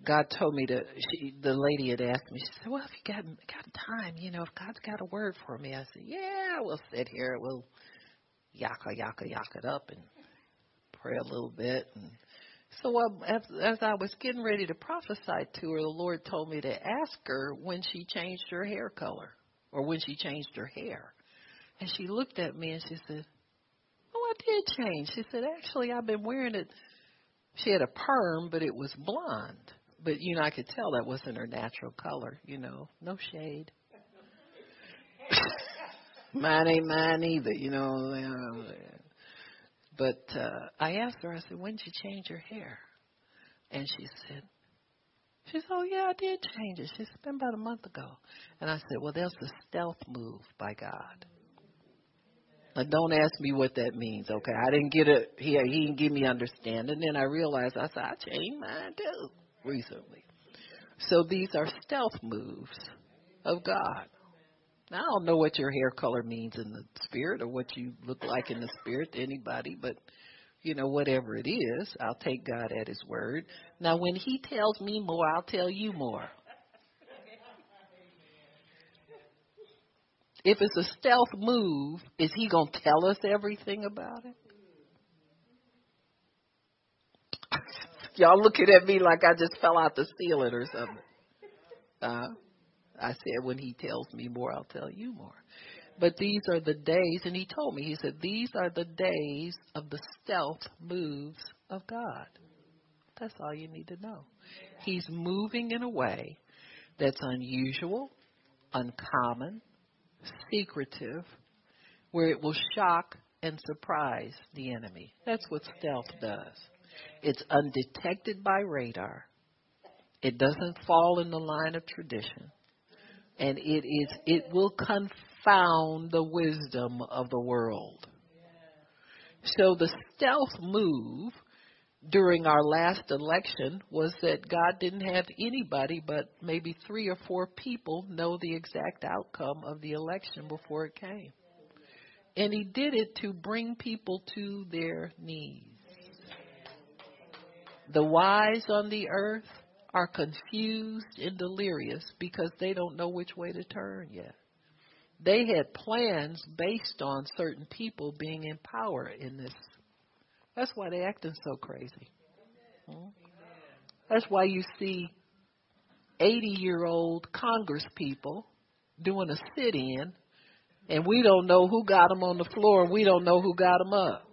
God told me to she the lady had asked me she said well if you got got time you know if God's got a word for me I said yeah we'll sit here we'll yaka yaka yaka it up and pray a little bit. And so as, as I was getting ready to prophesy to her, the Lord told me to ask her when she changed her hair color or when she changed her hair. And she looked at me and she said, "Oh, I did change." She said, "Actually, I've been wearing it." She had a perm, but it was blonde. But you know, I could tell that wasn't her natural color. You know, no shade. mine ain't mine either. You know. But uh, I asked her, I said, when did you change your hair? And she said, she said, oh, yeah, I did change it. She said, it's been about a month ago. And I said, well, there's a stealth move by God. Uh, don't ask me what that means, okay? I didn't get it. He he didn't give me understanding. Then I realized I said I changed mine too recently. So these are stealth moves of God. Now, I don't know what your hair color means in the spirit or what you look like in the spirit to anybody, but you know, whatever it is, I'll take God at His word. Now, when He tells me more, I'll tell you more. If it's a stealth move, is He going to tell us everything about it? Y'all looking at me like I just fell out the ceiling or something. Uh, I said, when He tells me more, I'll tell you more. But these are the days, and he told me, he said, these are the days of the stealth moves of God. That's all you need to know. He's moving in a way that's unusual, uncommon, secretive, where it will shock and surprise the enemy. That's what stealth does. It's undetected by radar. It doesn't fall in the line of tradition. And it is it will confound the wisdom of the world. So the stealth move during our last election was that God didn't have anybody but maybe three or four people know the exact outcome of the election before it came. And he did it to bring people to their knees. The wise on the earth are confused and delirious because they don't know which way to turn yet they had plans based on certain people being in power in this. That's why they acting so crazy. Hmm? That's why you see 80 year old Congress people doing a sit in, and we don't know who got them on the floor, and we don't know who got them up.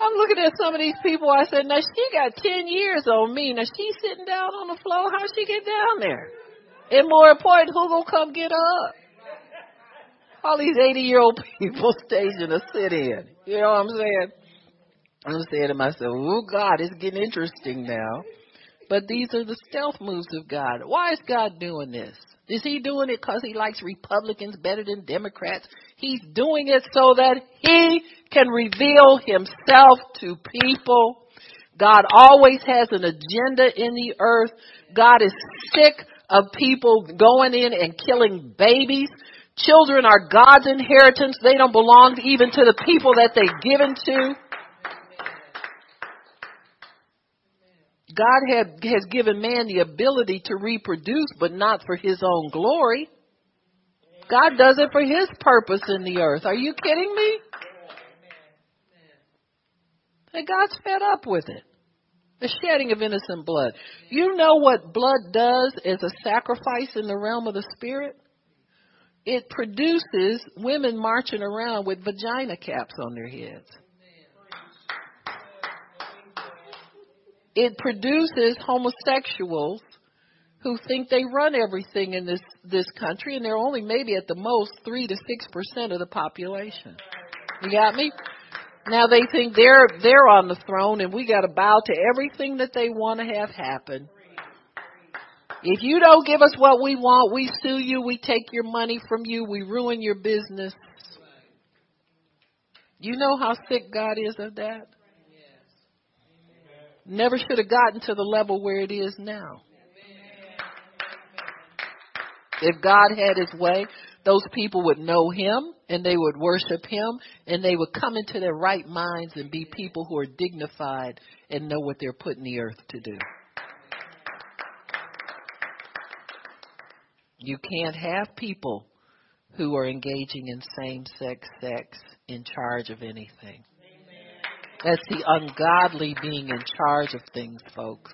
I'm looking at some of these people. I said, now she got 10 years on me. Now she's sitting down on the floor. How'd she get down there? And more important, who gonna come get up? All these 80 year old people staging a sit in. You know what I'm saying? I'm saying to myself, oh God, it's getting interesting now. But these are the stealth moves of God. Why is God doing this? Is he doing it because he likes Republicans better than Democrats? He's doing it so that he can reveal himself to people. God always has an agenda in the earth. God is sick of people going in and killing babies. Children are God's inheritance. They don't belong even to the people that they've given to. God has given man the ability to reproduce, but not for his own glory. God does it for his purpose in the earth. Are you kidding me? And God's fed up with it. The shedding of innocent blood. You know what blood does as a sacrifice in the realm of the spirit? It produces women marching around with vagina caps on their heads. It produces homosexuals who think they run everything in this this country and they're only maybe at the most 3 to 6% of the population. You got me? Now they think they're they're on the throne and we got to bow to everything that they want to have happen. If you don't give us what we want, we sue you, we take your money from you, we ruin your business. You know how sick God is of that? Never should have gotten to the level where it is now. If God had his way, those people would know him and they would worship him and they would come into their right minds and be people who are dignified and know what they're put in the earth to do. You can't have people who are engaging in same sex sex in charge of anything. That's the ungodly being in charge of things, folks.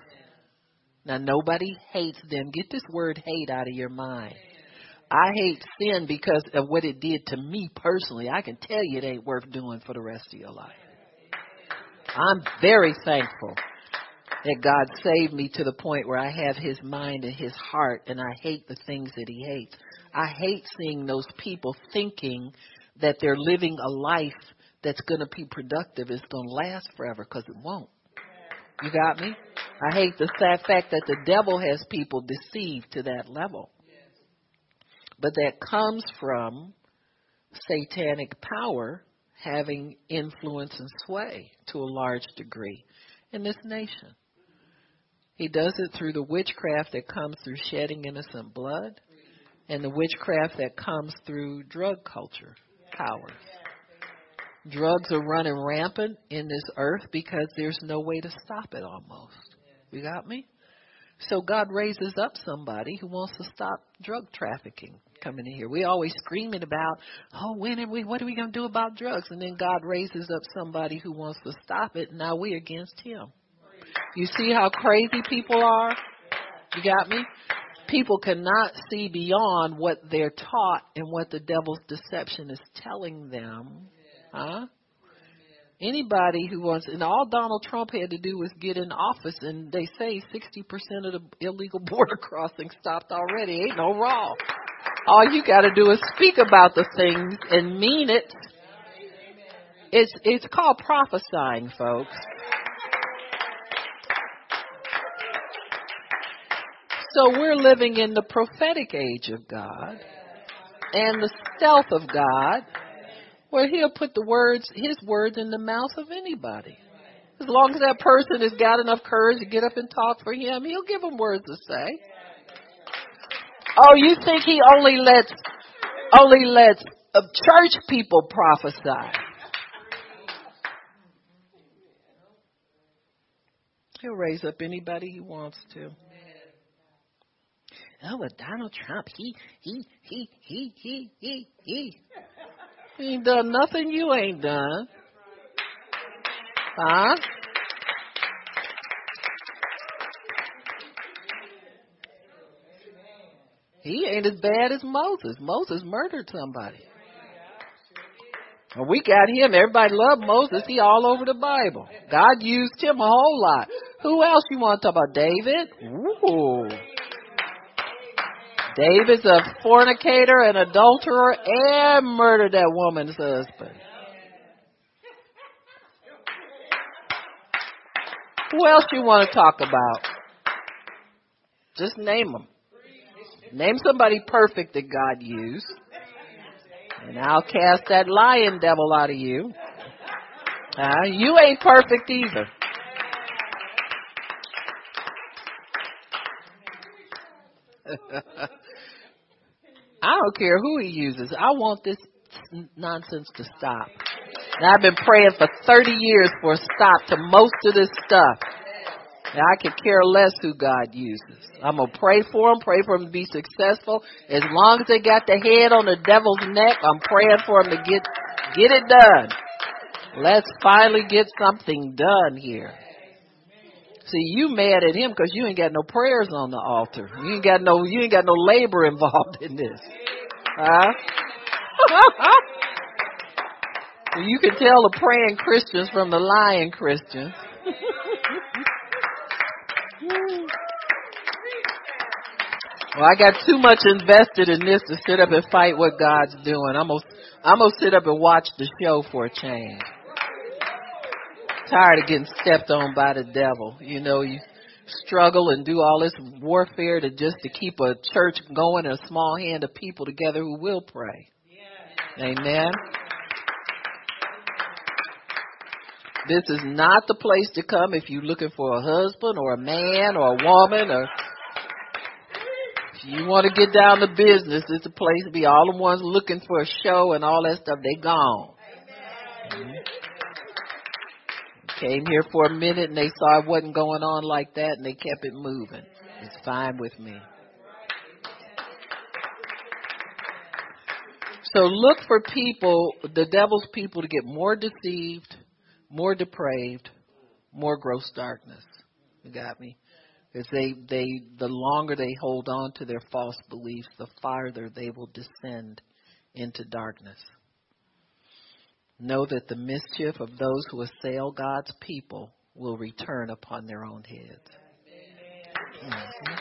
Now, nobody hates them. Get this word hate out of your mind. I hate sin because of what it did to me personally. I can tell you it ain't worth doing for the rest of your life. I'm very thankful that God saved me to the point where I have his mind and his heart and I hate the things that he hates. I hate seeing those people thinking that they're living a life that's going to be productive, it's going to last forever because it won't. You got me? I hate the sad fact that the devil has people deceived to that level. But that comes from satanic power having influence and sway to a large degree in this nation. He does it through the witchcraft that comes through shedding innocent blood and the witchcraft that comes through drug culture power. Drugs are running rampant in this earth because there's no way to stop it almost. You got me? So God raises up somebody who wants to stop drug trafficking coming in here. We always screaming about, oh, when are we? What are we going to do about drugs? And then God raises up somebody who wants to stop it. And now we against Him. You see how crazy people are? You got me? People cannot see beyond what they're taught and what the devil's deception is telling them. Huh? Anybody who wants, and all Donald Trump had to do was get in office, and they say 60% of the illegal border crossings stopped already. Ain't no wrong. All you got to do is speak about the things and mean it. It's it's called prophesying, folks. So we're living in the prophetic age of God and the stealth of God where he'll put the words, his words in the mouth of anybody. As long as that person has got enough courage to get up and talk for him, he'll give them words to say. Oh, you think he only lets, only lets uh, church people prophesy? He'll raise up anybody he wants to oh, but Donald Trump, he, he, he, he, he, he, he. He ain't done nothing you ain't done. Huh? He ain't as bad as Moses. Moses murdered somebody. Well, we got him. Everybody loved Moses. He all over the Bible. God used him a whole lot. Who else you want to talk about? David? Ooh. David's a fornicator, an adulterer, and murdered that woman's husband. Who else you want to talk about? Just name them. Name somebody perfect that God used. And I'll cast that lying devil out of you. Uh, you ain't perfect either. I don't care who he uses. I want this nonsense to stop. And I've been praying for 30 years for a stop to most of this stuff. And I could care less who God uses. I'm going to pray for them, pray for them to be successful. As long as they got the head on the devil's neck, I'm praying for them to get, get it done. Let's finally get something done here. See, you mad at him because you ain't got no prayers on the altar. You ain't got no, you ain't got no labor involved in this. Huh? you can tell the praying Christians from the lying Christians. well, I got too much invested in this to sit up and fight what God's doing. I'm gonna, I'm gonna sit up and watch the show for a change tired of getting stepped on by the devil. You know, you struggle and do all this warfare to just to keep a church going and a small hand of people together who will pray. Amen. This is not the place to come if you're looking for a husband or a man or a woman or if you want to get down to business, it's a place to be. All the ones looking for a show and all that stuff, they gone. Mm-hmm. Came here for a minute and they saw it wasn't going on like that and they kept it moving. It's fine with me. So look for people, the devil's people, to get more deceived, more depraved, more gross darkness. You got me? Because they, they, the longer they hold on to their false beliefs, the farther they will descend into darkness. Know that the mischief of those who assail God's people will return upon their own heads. Mm-hmm.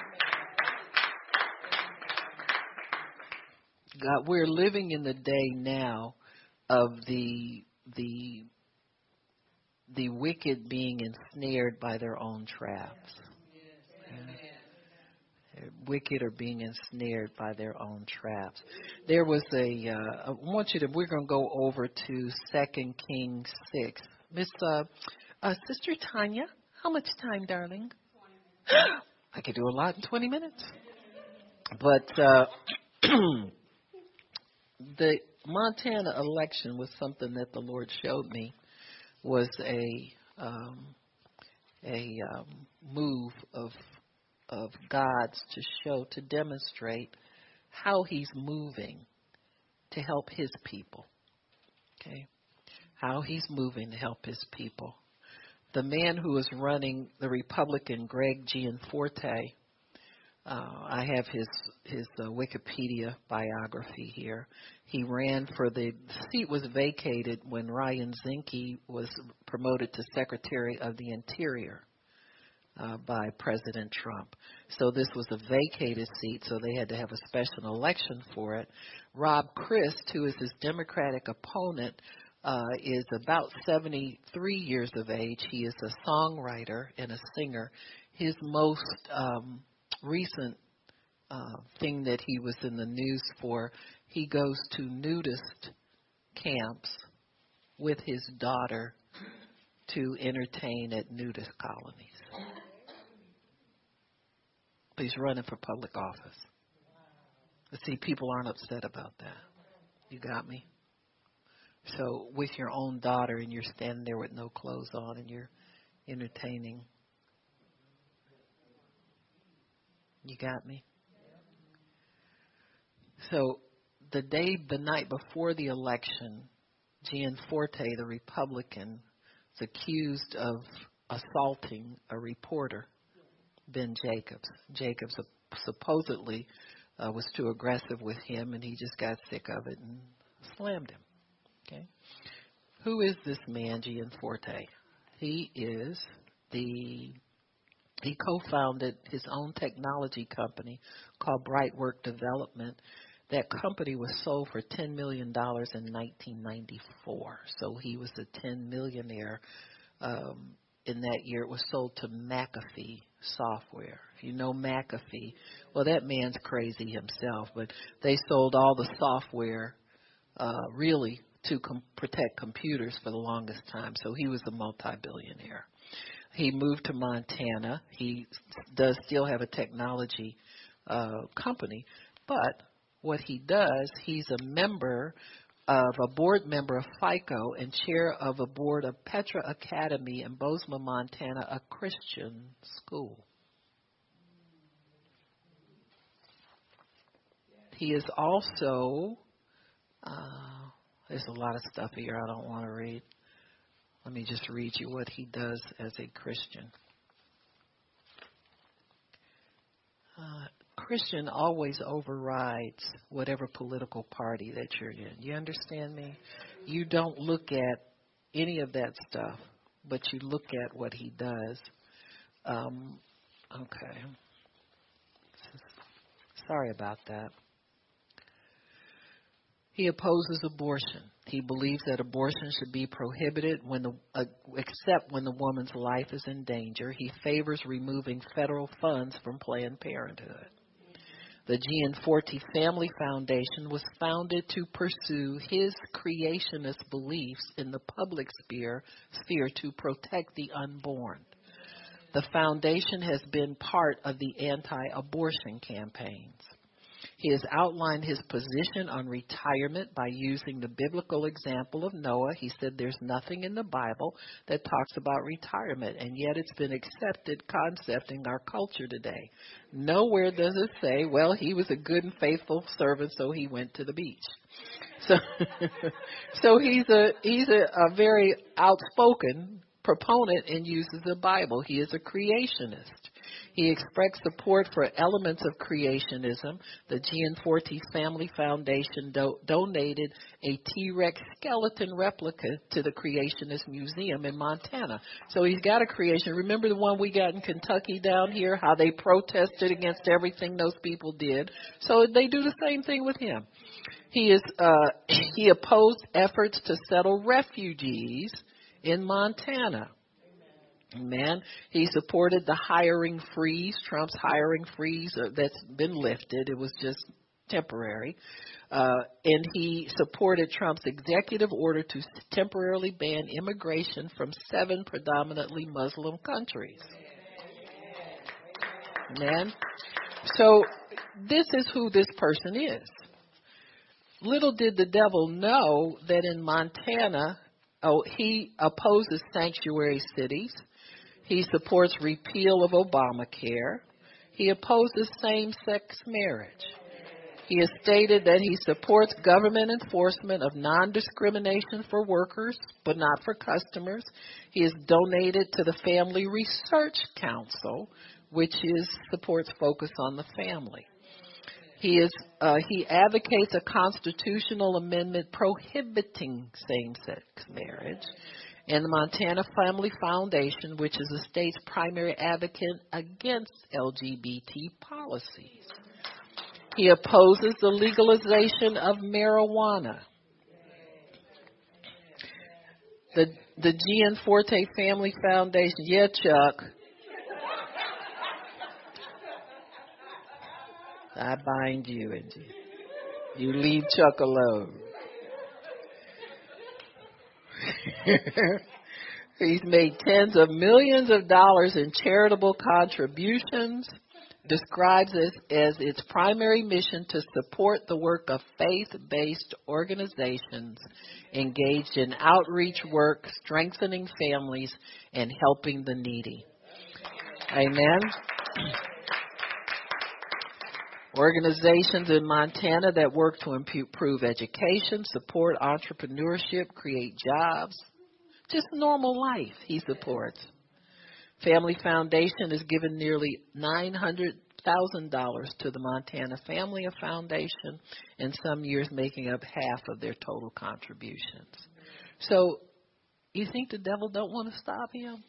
God, we're living in the day now of the the the wicked being ensnared by their own traps. Wicked are being ensnared by their own traps. There was a. Uh, I want you to. We're going to go over to Second Kings six. Miss uh, uh, Sister Tanya, how much time, darling? I could do a lot in twenty minutes. But uh, the Montana election was something that the Lord showed me was a um, a um, move of of God's to show to demonstrate how He's moving to help His people. Okay, how He's moving to help His people. The man who is running the Republican, Greg Gianforte, uh, I have his his uh, Wikipedia biography here. He ran for the seat was vacated when Ryan Zinke was promoted to Secretary of the Interior uh, by President Trump. So this was a vacated seat, so they had to have a special election for it. Rob Quist, who is his Democratic opponent, uh, is about 73 years of age. He is a songwriter and a singer. His most um, recent uh, thing that he was in the news for, he goes to nudist camps with his daughter to entertain at nudist colonies. He's running for public office. But see, people aren't upset about that. You got me? So, with your own daughter, and you're standing there with no clothes on, and you're entertaining You got me? So the day, the night before the election, Gianforte, the Republican, was accused of assaulting a reporter, Ben Jacobs. Jacobs supposedly uh, was too aggressive with him, and he just got sick of it and slammed him. Okay, who is this man, Gianforte? He is the he co-founded his own technology company called Brightwork Development. That company was sold for $10 million in 1994. So he was a 10 millionaire. Um, in that year, it was sold to McAfee Software. If you know McAfee, well, that man's crazy himself, but they sold all the software uh, really to com- protect computers for the longest time. So he was a multi-billionaire. He moved to Montana. He does still have a technology uh, company, but what he does, he's a member of a board member of FICO and chair of a board of Petra Academy in Bozeman, Montana, a Christian school. He is also, uh, there's a lot of stuff here I don't want to read. Let me just read you what he does as a Christian. Uh, Christian always overrides whatever political party that you're in. You understand me? You don't look at any of that stuff, but you look at what he does. Um, okay. Sorry about that. He opposes abortion. He believes that abortion should be prohibited when the, uh, except when the woman's life is in danger. He favors removing federal funds from Planned Parenthood. The Gianforte Family Foundation was founded to pursue his creationist beliefs in the public sphere, sphere to protect the unborn. The foundation has been part of the anti abortion campaigns. He has outlined his position on retirement by using the biblical example of Noah. He said there's nothing in the Bible that talks about retirement, and yet it's been accepted concept in our culture today. Nowhere does it say, well, he was a good and faithful servant, so he went to the beach. So, so he's a he's a, a very outspoken proponent and uses the Bible. He is a creationist. He expressed support for elements of creationism. The Gianforte Family Foundation do- donated a T Rex skeleton replica to the Creationist Museum in Montana. So he's got a creation. Remember the one we got in Kentucky down here, how they protested against everything those people did? So they do the same thing with him. He is uh, he opposed efforts to settle refugees in Montana. Man, he supported the hiring freeze, Trump's hiring freeze uh, that's been lifted. It was just temporary. Uh, and he supported Trump's executive order to temporarily ban immigration from seven predominantly Muslim countries. Man. So this is who this person is. Little did the devil know that in Montana, oh, he opposes sanctuary cities. He supports repeal of Obamacare. He opposes same sex marriage. He has stated that he supports government enforcement of non discrimination for workers, but not for customers. He has donated to the Family Research Council, which is supports focus on the family. He is uh, he advocates a constitutional amendment prohibiting same-sex marriage, and the Montana Family Foundation, which is the state's primary advocate against LGBT policies. He opposes the legalization of marijuana. The the Gianforte Family Foundation, yeah, Chuck. I bind you and you leave Chuck alone. He's made tens of millions of dollars in charitable contributions describes this as its primary mission to support the work of faith based organizations engaged in outreach work, strengthening families, and helping the needy. Amen. Organizations in Montana that work to improve education, support entrepreneurship, create jobs, just normal life he supports. Family Foundation has given nearly $900,000 to the Montana Family Foundation, and some years making up half of their total contributions. So, you think the devil don't want to stop him?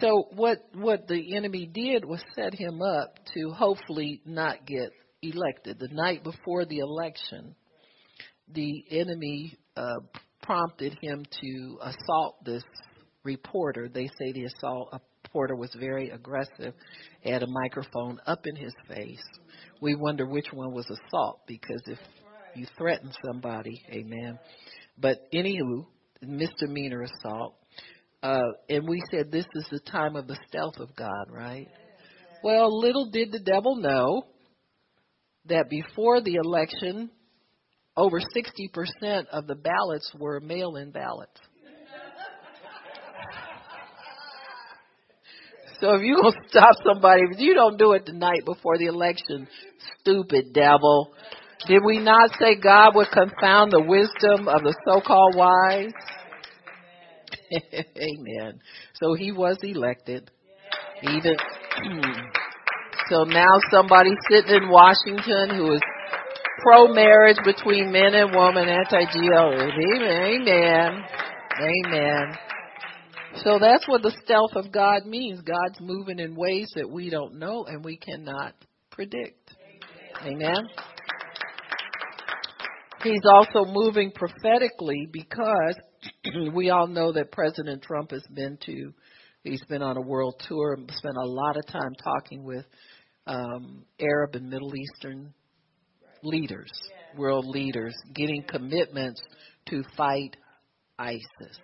So what what the enemy did was set him up to hopefully not get elected. The night before the election, the enemy uh, prompted him to assault this reporter. They say the assault reporter was very aggressive, had a microphone up in his face. We wonder which one was assault because if you threaten somebody, amen. But anywho, misdemeanor assault. Uh, and we said this is the time of the stealth of God, right? Well, little did the devil know that before the election, over 60% of the ballots were mail in ballots. So if you're going to stop somebody, if you don't do it the night before the election, stupid devil. Did we not say God would confound the wisdom of the so called wise? Amen. So he was elected. Even so now somebody sitting in Washington who is pro marriage between men and women, anti GLO. Amen. Amen. Amen. So that's what the stealth of God means. God's moving in ways that we don't know and we cannot predict. Amen. He's also moving prophetically because we all know that President Trump has been to, he's been on a world tour and spent a lot of time talking with um, Arab and Middle Eastern leaders, world leaders, getting commitments to fight ISIS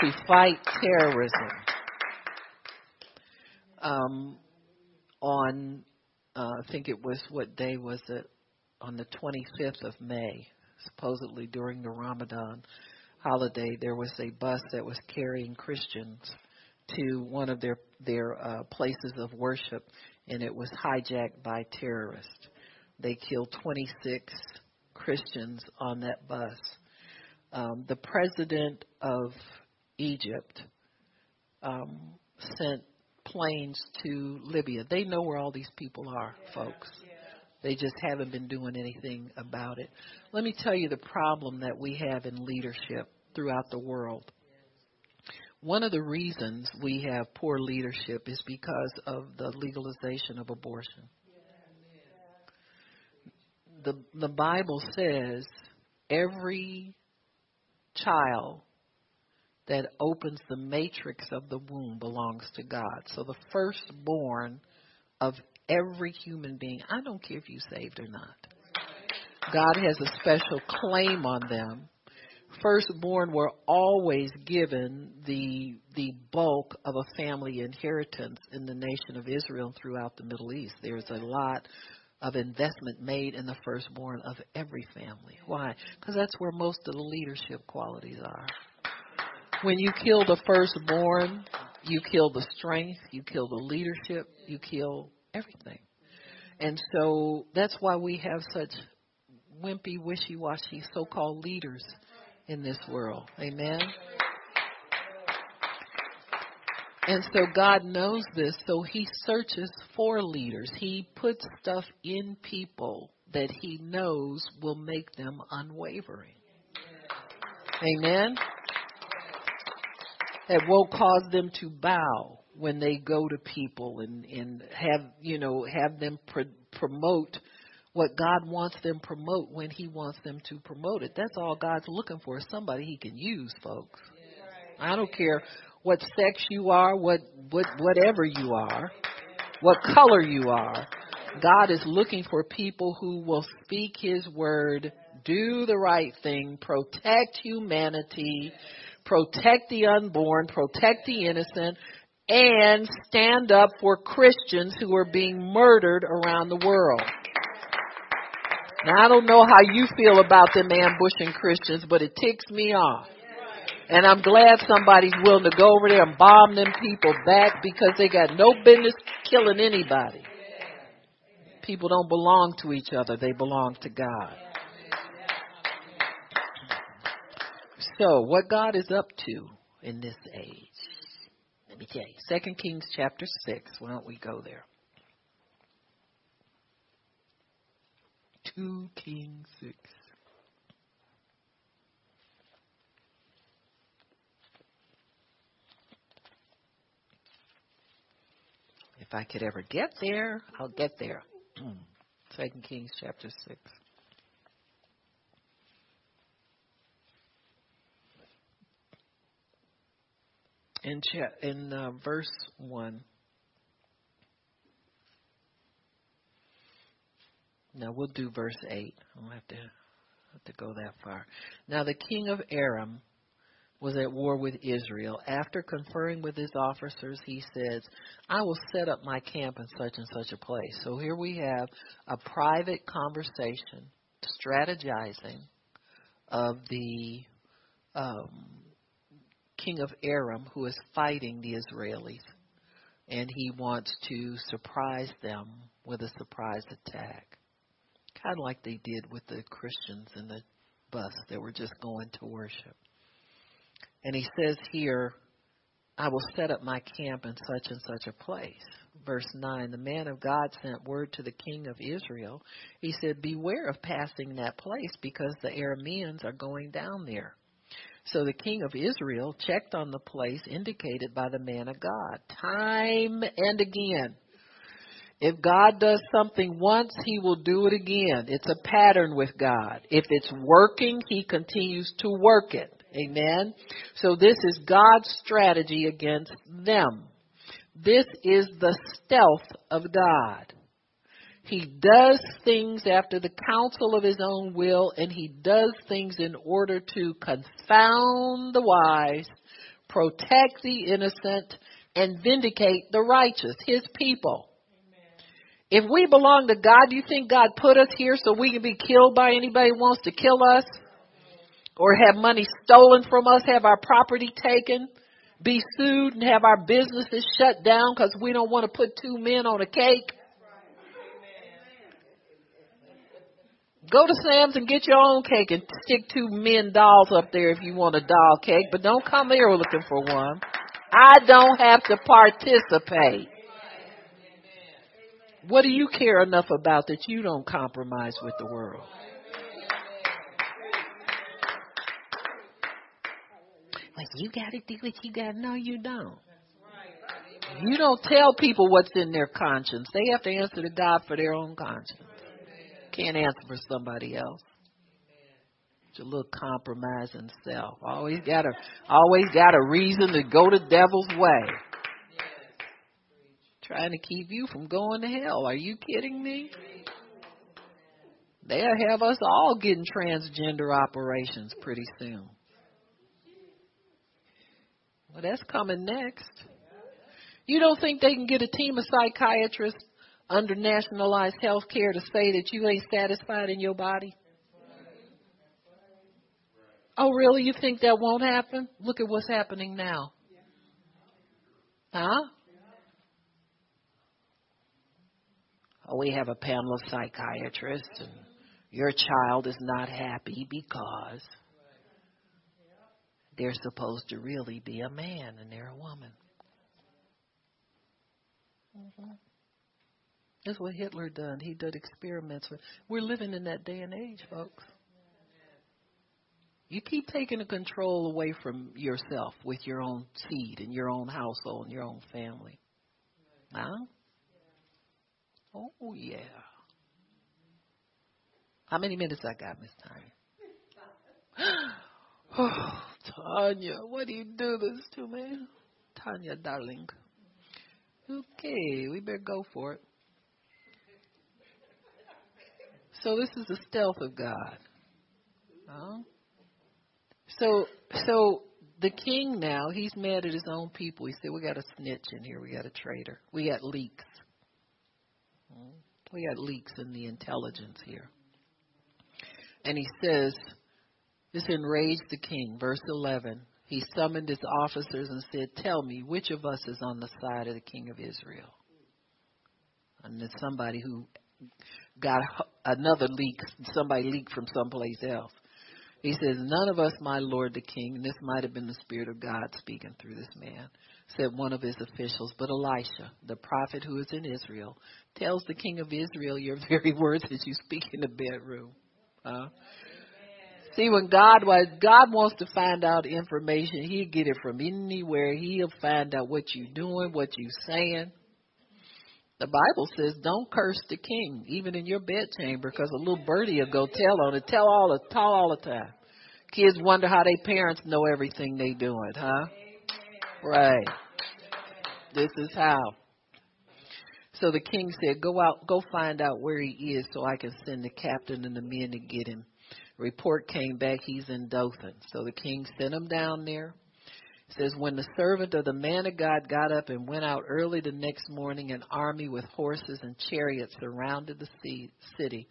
to fight terrorism. Um, on, uh, I think it was what day was it? On the 25th of May, supposedly during the Ramadan holiday, there was a bus that was carrying Christians to one of their their uh, places of worship, and it was hijacked by terrorists. They killed 26 Christians on that bus. Um, the president of Egypt um, sent planes to Libya. They know where all these people are, folks. They just haven't been doing anything about it. Let me tell you the problem that we have in leadership throughout the world. One of the reasons we have poor leadership is because of the legalization of abortion. The the Bible says every child that opens the matrix of the womb belongs to God. So the firstborn of every human being, I don't care if you saved or not. God has a special claim on them. Firstborn were always given the the bulk of a family inheritance in the nation of Israel throughout the Middle East. There's a lot of investment made in the firstborn of every family. Why? Because that's where most of the leadership qualities are. When you kill the firstborn, you kill the strength, you kill the leadership, you kill everything. And so that's why we have such wimpy, wishy washy so called leaders in this world. Amen. And so God knows this, so He searches for leaders. He puts stuff in people that He knows will make them unwavering. Amen that won't cause them to bow when they go to people and and have you know have them pr- promote what God wants them promote when He wants them to promote it. That's all God's looking for. Somebody He can use, folks. I don't care what sex you are, what what whatever you are, what color you are. God is looking for people who will speak His word, do the right thing, protect humanity, protect the unborn, protect the innocent, and stand up for Christians who are being murdered around the world. Now, I don't know how you feel about them ambushing Christians, but it ticks me off. And I'm glad somebody's willing to go over there and bomb them people back because they got no business killing anybody. People don't belong to each other, they belong to God. So, what God is up to in this age? Let me tell you. Second Kings chapter 6. Why don't we go there? 2 Kings 6. If I could ever get there, I'll get there. Second Kings chapter 6. In cha- in uh, verse one. Now we'll do verse eight. I don't have to have to go that far. Now the king of Aram was at war with Israel. After conferring with his officers, he says, I will set up my camp in such and such a place. So here we have a private conversation, strategizing of the um, king of Aram who is fighting the Israelis. And he wants to surprise them with a surprise attack. Kind of like they did with the Christians in the bus that were just going to worship. And he says here, I will set up my camp in such and such a place. Verse 9 The man of God sent word to the king of Israel. He said, Beware of passing that place because the Arameans are going down there. So the king of Israel checked on the place indicated by the man of God time and again. If God does something once, he will do it again. It's a pattern with God. If it's working, he continues to work it. Amen. So this is God's strategy against them. This is the stealth of God. He does things after the counsel of his own will, and he does things in order to confound the wise, protect the innocent, and vindicate the righteous, his people. If we belong to God, do you think God put us here so we can be killed by anybody who wants to kill us? Or have money stolen from us, have our property taken, be sued, and have our businesses shut down because we don't want to put two men on a cake? Go to Sam's and get your own cake and stick two men dolls up there if you want a doll cake, but don't come here looking for one. I don't have to participate. What do you care enough about that you don't compromise with the world? Like you got to do what you got. No, you don't. You don't tell people what's in their conscience. They have to answer to God for their own conscience can't answer for somebody else. a little compromising self. Always got a always got a reason to go the devil's way. Trying to keep you from going to hell. Are you kidding me? They'll have us all getting transgender operations pretty soon. Well, that's coming next. You don't think they can get a team of psychiatrists under nationalized health care to say that you ain't satisfied in your body? Oh, really? You think that won't happen? Look at what's happening now. Huh? Oh, we have a panel of psychiatrists, and your child is not happy because they're supposed to really be a man and they're a woman. Mm-hmm. That's what Hitler done. He did experiments with. We're living in that day and age, folks. You keep taking the control away from yourself with your own seed and your own household and your own family. Huh? Oh yeah. How many minutes I got, Miss Tanya? oh, Tanya, why do you do this to me? Tanya, darling. Okay, we better go for it. So this is the stealth of God. Huh? So so the king now, he's mad at his own people. He said, We got a snitch in here, we got a traitor. We got leaks. Hmm? We got leaks in the intelligence here. And he says, This enraged the king. Verse 11. He summoned his officers and said, Tell me, which of us is on the side of the king of Israel? And then somebody who got another leak, somebody leaked from someplace else. He says, None of us, my lord the king, and this might have been the Spirit of God speaking through this man, said one of his officials, but Elisha, the prophet who is in Israel, tells the king of Israel your very words that you speak in the bedroom. Uh, see, when God was God wants to find out information, He'll get it from anywhere. He'll find out what you're doing, what you're saying. The Bible says, "Don't curse the king, even in your bedchamber, because a little birdie will go tell on it. Tell all the tell all the time. Kids wonder how their parents know everything they doing, huh? Right. This is how. So the king said, Go out, go find out where he is so I can send the captain and the men to get him. Report came back, he's in Dothan. So the king sent him down there. It says, When the servant of the man of God got up and went out early the next morning, an army with horses and chariots surrounded the city.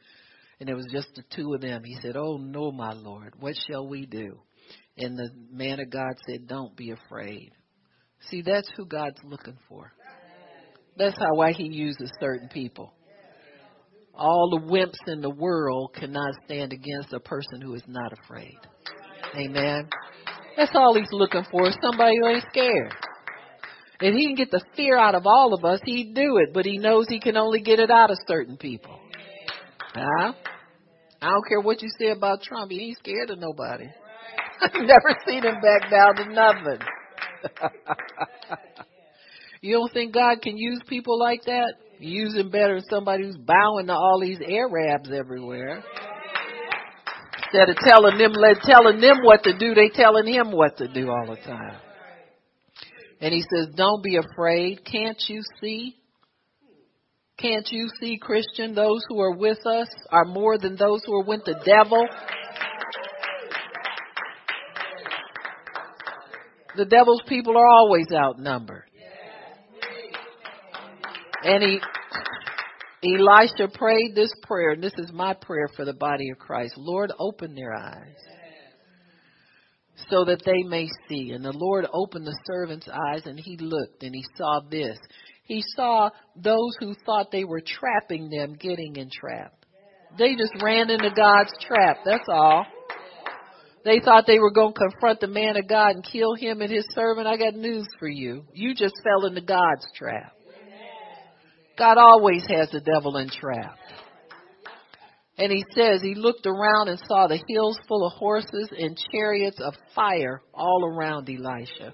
And it was just the two of them. He said, Oh, no, my Lord, what shall we do? And the man of God said, Don't be afraid. See, that's who God's looking for. That's how why he uses certain people. All the wimps in the world cannot stand against a person who is not afraid. Amen. That's all he's looking for, somebody who ain't scared. If he can get the fear out of all of us, he'd do it, but he knows he can only get it out of certain people. Huh? I don't care what you say about Trump, he ain't scared of nobody. I've never seen him back down to nothing. you don't think God can use people like that? Use him better than somebody who's bowing to all these Arabs everywhere. Instead of telling them, telling them what to do, they telling him what to do all the time. And he says, "Don't be afraid. Can't you see? Can't you see, Christian? Those who are with us are more than those who are with the devil." The devil's people are always outnumbered. And he, Elisha prayed this prayer, and this is my prayer for the body of Christ. Lord, open their eyes so that they may see. And the Lord opened the servant's eyes, and he looked, and he saw this. He saw those who thought they were trapping them getting entrapped. They just ran into God's trap, that's all. They thought they were going to confront the man of God and kill him and his servant. I got news for you. You just fell into God's trap. God always has the devil entrapped. And he says he looked around and saw the hills full of horses and chariots of fire all around Elisha.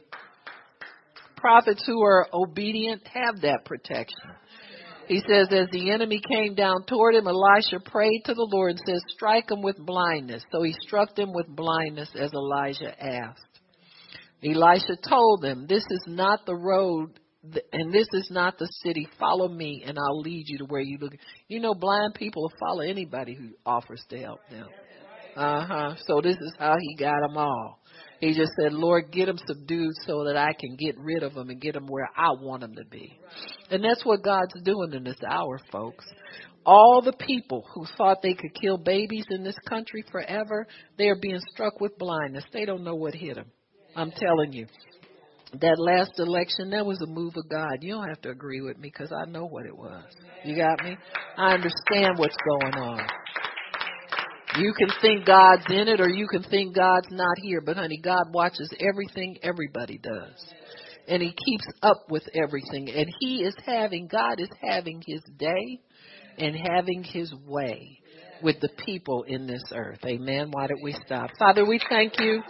Prophets who are obedient have that protection. He says, as the enemy came down toward him, Elisha prayed to the Lord and says, strike him with blindness. So he struck them with blindness as Elijah asked. Elisha told them, this is not the road and this is not the city. Follow me and I'll lead you to where you look. You know, blind people will follow anybody who offers to help them. Uh huh. So this is how he got them all. He just said, Lord, get them subdued so that I can get rid of them and get them where I want them to be. And that's what God's doing in this hour, folks. All the people who thought they could kill babies in this country forever, they are being struck with blindness. They don't know what hit them. I'm telling you. That last election, that was a move of God. You don't have to agree with me because I know what it was. You got me? I understand what's going on. You can think God's in it or you can think God's not here. But honey, God watches everything everybody does. And he keeps up with everything. And he is having, God is having his day and having his way with the people in this earth. Amen. Why don't we stop? Father, we thank you.